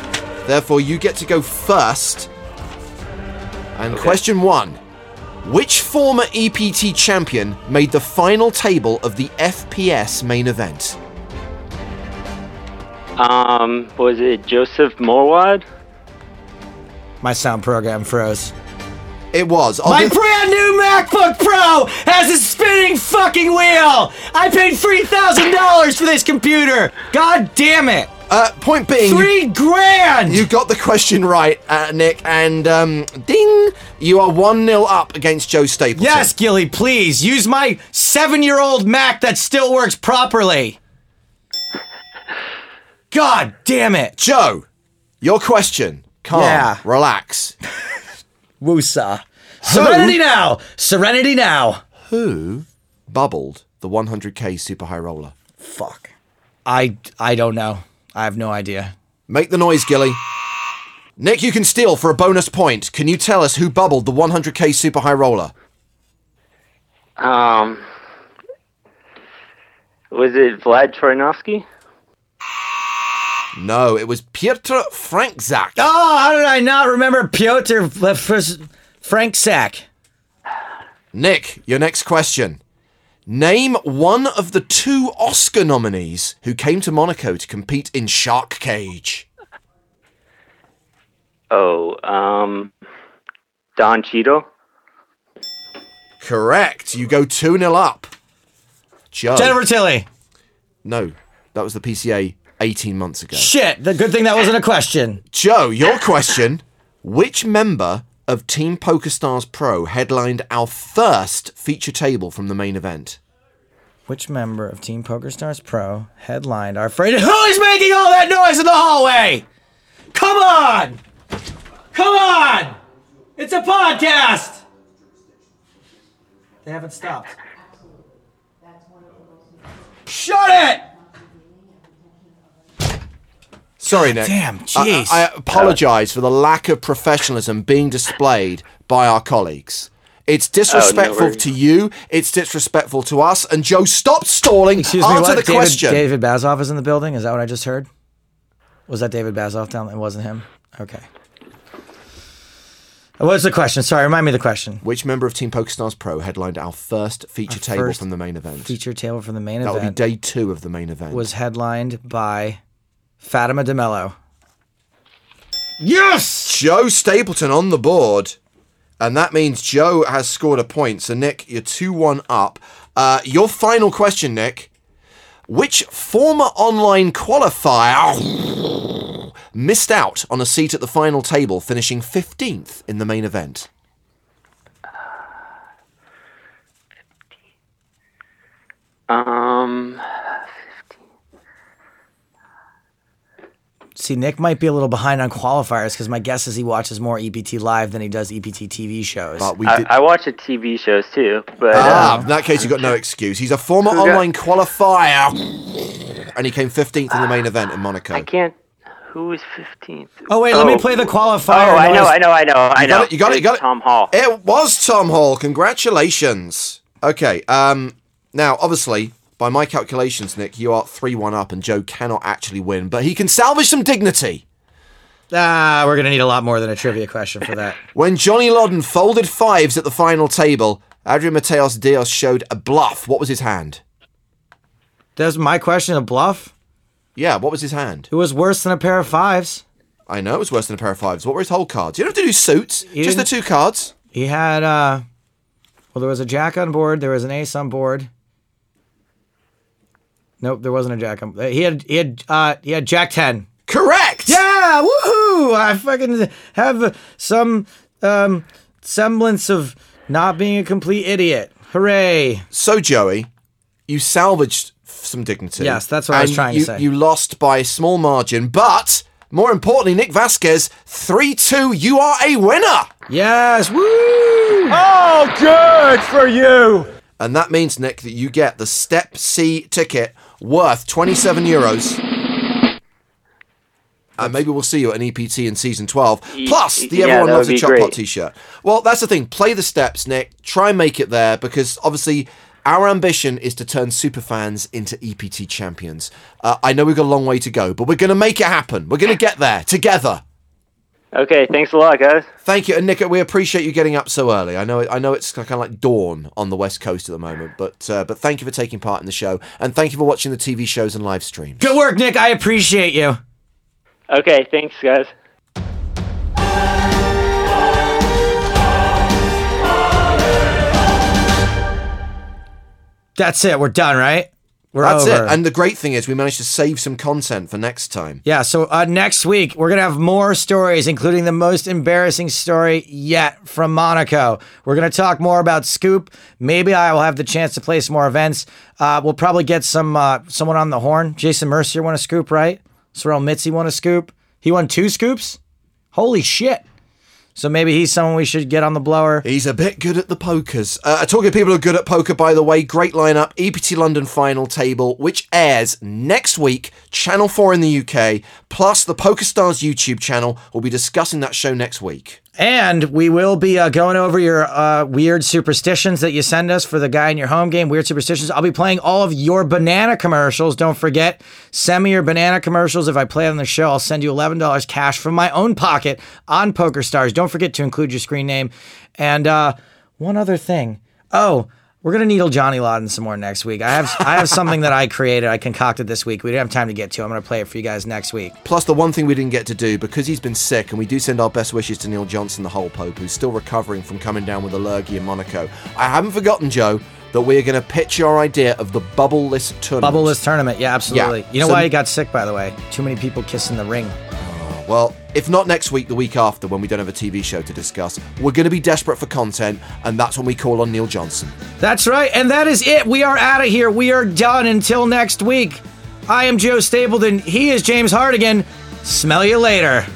Therefore, you get to go first. And question one Which former EPT champion made the final table of the FPS main event? Um, was it Joseph Morwad? my sound program froze. It was. I'll My give- brand new MacBook Pro has a spinning fucking wheel. I paid three thousand dollars for this computer. God damn it! uh, point being, you- Three grand. you got the question right, uh, Nick. And um, ding, you are 1 0 up against Joe Stapleton. Yes, Gilly, please use my seven-year-old Mac that still works properly. God damn it! Joe, your question. Calm. Yeah. Relax. Woosa. Serenity now. Serenity now. Who bubbled the 100k super high roller? Fuck. I I don't know. I have no idea. Make the noise, Gilly. Nick, you can steal for a bonus point. Can you tell us who bubbled the 100k super high roller? Um, was it Vlad Troyanovskiy? No, it was Piotr Franczak. Oh, how did I not remember Piotr Franczak? Nick, your next question. Name one of the two Oscar nominees who came to Monaco to compete in Shark Cage. Oh, um, Don Cheadle. Correct. You go 2 0 up. Joe. Jennifer Tilly. No, that was the PCA 18 months ago. Shit. The good thing that wasn't a question. Joe, your question. Which member of Team PokerStars Pro headlined our first feature table from the main event? Which member of Team PokerStars Pro headlined our Friday? Who is making all that noise in the hallway? Come on! Come on! It's a podcast! They haven't stopped. Shut it! Sorry, Nick. damn, jeez. I, I apologize for the lack of professionalism being displayed by our colleagues. It's oh, disrespectful worries. to you. It's disrespectful to us. And Joe, stop stalling. Excuse me, Answer what? the David, question. David Bazoff is in the building? Is that what I just heard? Was that David Bazoff down? It wasn't him? Okay. Uh, What's the question? Sorry, remind me of the question. Which member of Team PokerStars Pro headlined our first feature Our table first from the main event? Feature table from the main event. that would be day two of the main event. was headlined by Fatima de Melo. Yes! Joe Stapleton on the board. And that means Joe has scored a point. So, Nick, you're 2 1 up. Uh, your final question, Nick. Which former online qualifier missed out on a seat at the final table, finishing 15th in the main event? Um, See, Nick might be a little behind on qualifiers because my guess is he watches more EPT live than he does EPT TV shows. But we I, did. I watch the TV shows too, but Ah, uh, in that case, you've got no excuse. He's a former Who got- online qualifier. And he came 15th in the main event in Monaco. I can't. Who is fifteenth? oh, wait, let me play the qualifier. Oh. I know. I know, I know, I You know. got it, you got it, you got it. Tom Hall. It was Tom Hall. Congratulations. Okay. Um. Now, obviously, by my calculations, Nick, you are three-one up, and Joe cannot actually win, but he can salvage some dignity. Ah, we're going to need a lot more than a trivia question for that. When Johnny Lodden folded fives at the final table, Adrian Mateos Diaz showed a bluff. What was his hand? That's my question a bluff? Yeah, what was his hand? It was worse than a pair of fives. I know it was worse than a pair of fives. What were his whole cards? You don't have to do suits. You just the didn't- two cards. He had, uh, well, there was a jack on board, there was an ace on board. Nope, there wasn't a jack. He had, he had, uh, he had jack 10. Correct. Yeah, woohoo! I fucking have some um, semblance of not being a complete idiot. Hooray! So, Joey, you salvaged some dignity. Yes, that's what I was and trying to you, say. You lost by a small margin, but more importantly, Nick Vasquez, 3 2, you are a winner. Yes, woo! Oh, good for you. And that means, Nick, that you get the Step C ticket worth 27 euros. And maybe we'll see you at an EPT in season 12. Plus, the yeah, Everyone Loves a Chop. Pot t shirt. Well, that's the thing. Play the steps, Nick. Try and make it there because obviously our ambition is to turn superfans into EPT champions. Uh, I know we've got a long way to go, but we're going to make it happen. We're going to get there together. Okay, thanks a lot, guys. Thank you, and Nick. We appreciate you getting up so early. I know, I know it's kind of like dawn on the west coast at the moment, but uh, but thank you for taking part in the show, and thank you for watching the TV shows and live streams. Good work, Nick. I appreciate you. Okay, thanks, guys. That's it. We're done, right? We're That's over. it. And the great thing is, we managed to save some content for next time. Yeah, so uh, next week we're gonna have more stories, including the most embarrassing story yet from Monaco. We're gonna talk more about Scoop. Maybe I will have the chance to play some more events. Uh, we'll probably get some uh, someone on the horn. Jason Mercier won a scoop, right? Sorel Mizzi won a scoop. He won two scoops. Holy shit! So maybe he's someone we should get on the blower. He's a bit good at the pokers. Uh, talking of people who are good at poker, by the way, great lineup. EPT London final table, which airs next week, Channel 4 in the UK, plus the Poker Stars YouTube channel. We'll be discussing that show next week. And we will be uh, going over your uh, weird superstitions that you send us for the guy in your home game. Weird superstitions. I'll be playing all of your banana commercials. Don't forget, send me your banana commercials. If I play on the show, I'll send you $11 cash from my own pocket on Poker Stars. Don't forget to include your screen name. And uh, one other thing. Oh, we're gonna needle Johnny Lodden some more next week. I have I have something that I created, I concocted this week. We didn't have time to get to. I'm gonna play it for you guys next week. Plus, the one thing we didn't get to do, because he's been sick, and we do send our best wishes to Neil Johnson, the whole Pope, who's still recovering from coming down with a lurgy in Monaco. I haven't forgotten, Joe, that we're going to pitch your idea of the bubble-less tournament. Bubbleless tournament, yeah, absolutely. Yeah. You know So- why he got sick, by the way? Too many people kissing the ring. Well, if not next week, the week after, when we don't have a TV show to discuss, we're going to be desperate for content, and that's when we call on Neil Johnson. That's right, and that is it. We are out of here. We are done until next week. I am Joe Stapleton. He is James Hartigan. Smell you later.